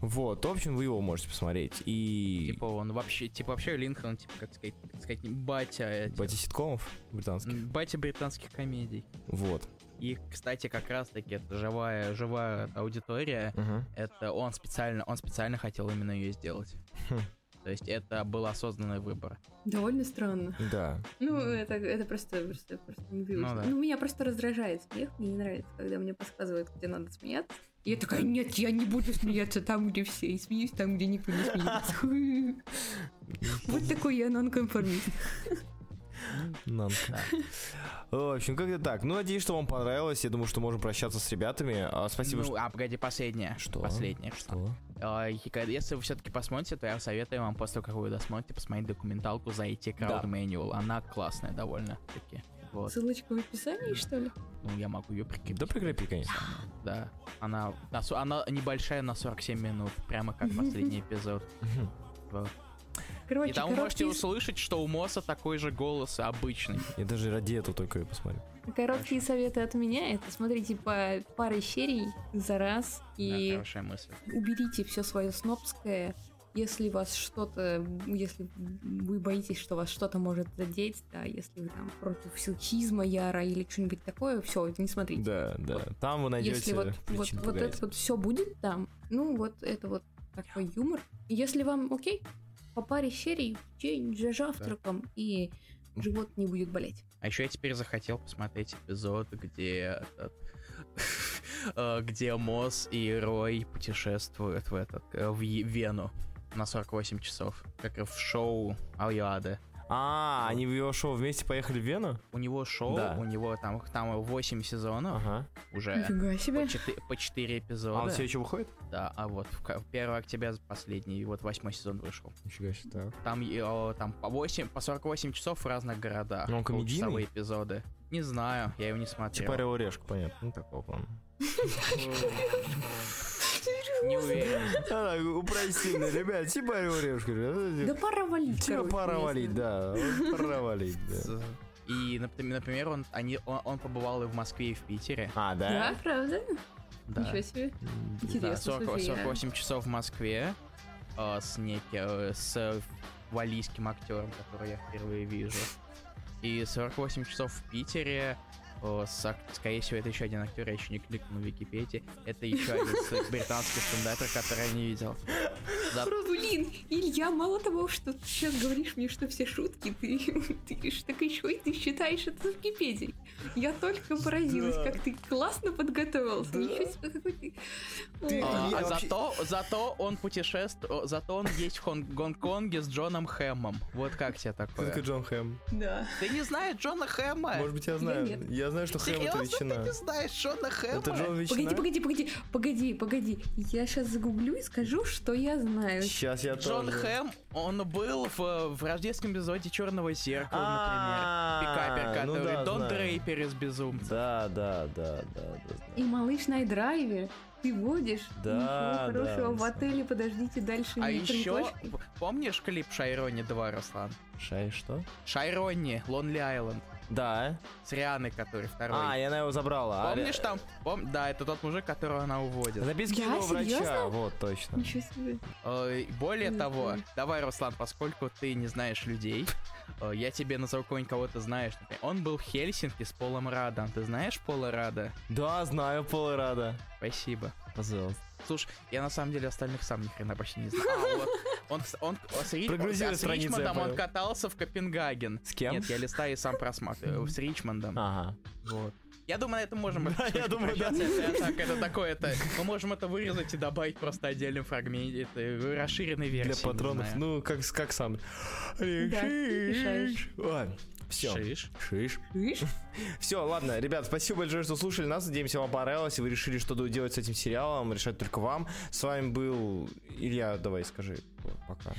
Вот, в общем, вы его можете посмотреть. И Типа он вообще, типа вообще Линхан, типа, как сказать, как сказать, батя, этих- Бати ситкомов британских. батя британских комедий. Вот. И, кстати, как раз-таки это живая, живая аудитория. Мгм. Это он специально, он специально хотел именно ее сделать. То есть это был осознанный выбор. Довольно странно. Да. Ну, это, это просто, просто, просто непривычно. Ну Ну, да. меня просто раздражает смех. Мне не нравится, когда мне подсказывают, где надо смеяться. И я такая, нет, я не буду смеяться там, где все, и смеюсь там, где никто не смеется. Вот такой я нонконформист. Нанка. В общем, как-то так. Ну, надеюсь, что вам понравилось. Я думаю, что можем прощаться с ребятами. А, Спасибо, ну, что... а, погоди, последнее. Что? Последнее, что. А, Если вы все-таки посмотрите, то я советую вам после того, как вы досмотрите, посмотреть документалку за IT Crowd. Manual. Она классная довольно-таки. Вот. Ссылочка в описании, что ли? Ну, я могу ее прикрепить. Да прикрепи, конечно. Да. Она, она небольшая на 47 минут, прямо как последний эпизод. Вот. Короче, И там вы можете короткие, услышать, что у Моса такой же голос обычный. Я даже ради этого только и посмотрю. короткие советы от меня. Это смотрите по паре серий за раз Да, и хорошая мысль. уберите все свое снобское. Если вас что-то, если вы боитесь, что вас что-то может задеть, да, если вы там против сексизма яра или что-нибудь такое, все, это не смотрите. Да, да. Там вы найдете Если вот, вот, вот это вот все будет там, ну вот это вот такой юмор. Если вам окей, по паре серий в день за завтраком, и живот не будет болеть. А еще я теперь захотел посмотреть эпизод, где э, где Мосс и Рой путешествуют в этот э, в Вену. на 48 часов, как и в шоу Алиады. А, они в его шоу вместе поехали в Вену? У него шоу, Да. у него там, там 8 сезонов Ага. уже. Нифига себе. По 4, по 4 А эпизода. он все еще выходит? Да, а вот в ка- 1 октября последний, и вот восьмой сезон вышел. Нифига себе, так. Там, и, о, там по 8, по 48 часов в разных городах. Ну, он комедийный? Эпизоды. Не знаю, я его не смотрел. Типа Орел Решка, понятно. Ну, такого плана. Не уверен. А, упростили, ребят, типа Орел и Решка. Да пора валить, Типа пора валить, да. Пора валить, да. И, напри- например, он, они, он, он побывал и в Москве, и в Питере. А, Да, да? правда? Да. Ничего себе. М, Да, Интересно, 40 слушай, я- 48 часов в Москве э, с неким, э, с валийским актером, которого я впервые вижу. И 48 часов в Питере скорее всего, это еще один актер, я еще не кликнул в Википедии. Это еще один британский стендапер, который я не видел. За- Блин, Илья, мало того, что ты сейчас говоришь мне, что все шутки, ты, ты так еще и ты считаешь это в Википедии. Я только поразилась, Да. как ты классно подготовился. Да. Ничего себе, какой ты... Ты- А, Я а вообще- зато, зато он путешествует, зато он есть в Хон- Гонконге с Джоном Хэмом. Вот как тебе такое? Джон Хэм? Да. Ты не знаешь Джона Хэма? Может быть, я знаю. нет. Я знаю, что Хэм это ты ветчина. не знаешь Джона Хэма? Это Джон Погоди, Ветчина? погоди, погоди, погоди, погоди. Я сейчас загуглю и скажу, что я знаю. Сейчас я Джон тоже. Хэм, он был в, в рождественском эпизоде Черного зеркала, А, например. Пикапер, ну который да, Дон. Дрейпер из безумца. Да, да, да, да, да. И малыш на драйве. Ты водишь? Да, Ничего да, хорошего. в да. отеле подождите дальше. А не еще, помнишь клип Шайрони 2, Руслан? Шай, что? Шайрони, Лонли Айленд. Да. С Рианой, который второй. А, и она его забрала. А, Помнишь там? Пом- Да, это тот мужик, которого она уводит. Записки Да, нового врача. серьезно? Вот, точно. Ничего себе. Э, Более Не того, давай, Руслан, поскольку ты не знаешь людей, э, я тебе назову кого-нибудь, кого ты знаешь. Он был в Хельсинки с Полом Радом. Ты знаешь Пола Рада? Да, знаю Пола Рада. Спасибо. Пожалуйста. Слушай, я на самом деле остальных сам ни хрена почти не знаю. А, вот. Он, с- он, с, Прогрузили а с страницу, я Ричмондом он катался в Копенгаген. С кем? Нет, я листаю и сам просматриваю. С Ричмондом. Ага. Вот. Я думаю, на этом можем Да, я думаю, да. Это, так, это такое это. Мы можем это вырезать и добавить просто отдельным фрагменте, это расширенной версии. Для патронов. Ну, как, как сам. решаешь. Ладно. Все. Шиш. Шиш. Видишь? Все, ладно, ребят, спасибо большое, что слушали нас. Надеемся, вам понравилось, и вы решили, что делать с этим сериалом. Решать только вам. С вами был Илья, давай скажи пока.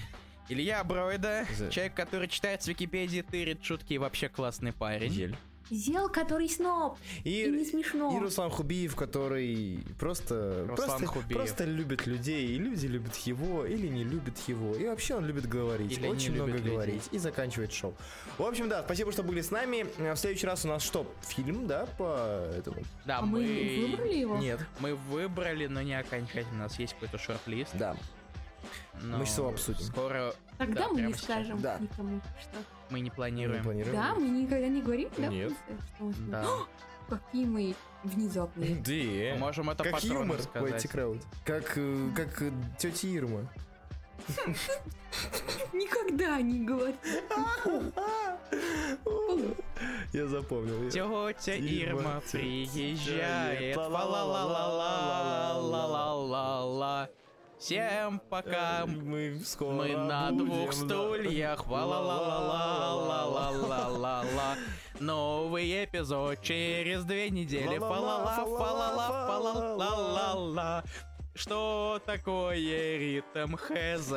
Илья Бройда, За- человек, который читает с Википедии, тырит шутки и вообще классный парень. Ель. Зел, который сноб. И не смешно. И Руслан Хубиев, который просто, Руслан просто, Хубиев. просто любит людей, и люди любят его, или не любят его. И вообще он любит говорить, Или очень много людей. говорить, и заканчивать шоу. В общем, да, спасибо, что были с нами. В следующий раз у нас что, фильм, да, по этому? Да, А мы выбрали его? Нет, Мы выбрали, но не окончательно. У нас есть какой-то шорт-лист. да. но Мы всё обсудим. Скоро Тогда Да, мы не скажем Да. никому, что. Мы не Мы планируем. планируем. Да, мы никогда не говорим, да? Нет. конце, что мы- Да. Какие мы внезапные. Да. Можем это Как юмор, сказать. Крауд. Как, э, как э, тетя Ирма. Никогда не говорим. Я запомнил. Тетя Ирма приезжает. приезжает. Всем пока. Мы скоро Мы на будем, двух стульях. Ла-ла-ла-ла-ла-ла-ла-ла. Новый эпизод через две недели. Фа-ла-ла-ла-ла-ла-ла-ла-ла. Что такое ритм хз?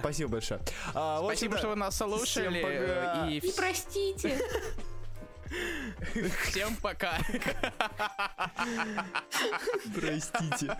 Спасибо большое. А, Спасибо, что вы нас слушали. И простите. всем пока. Простите.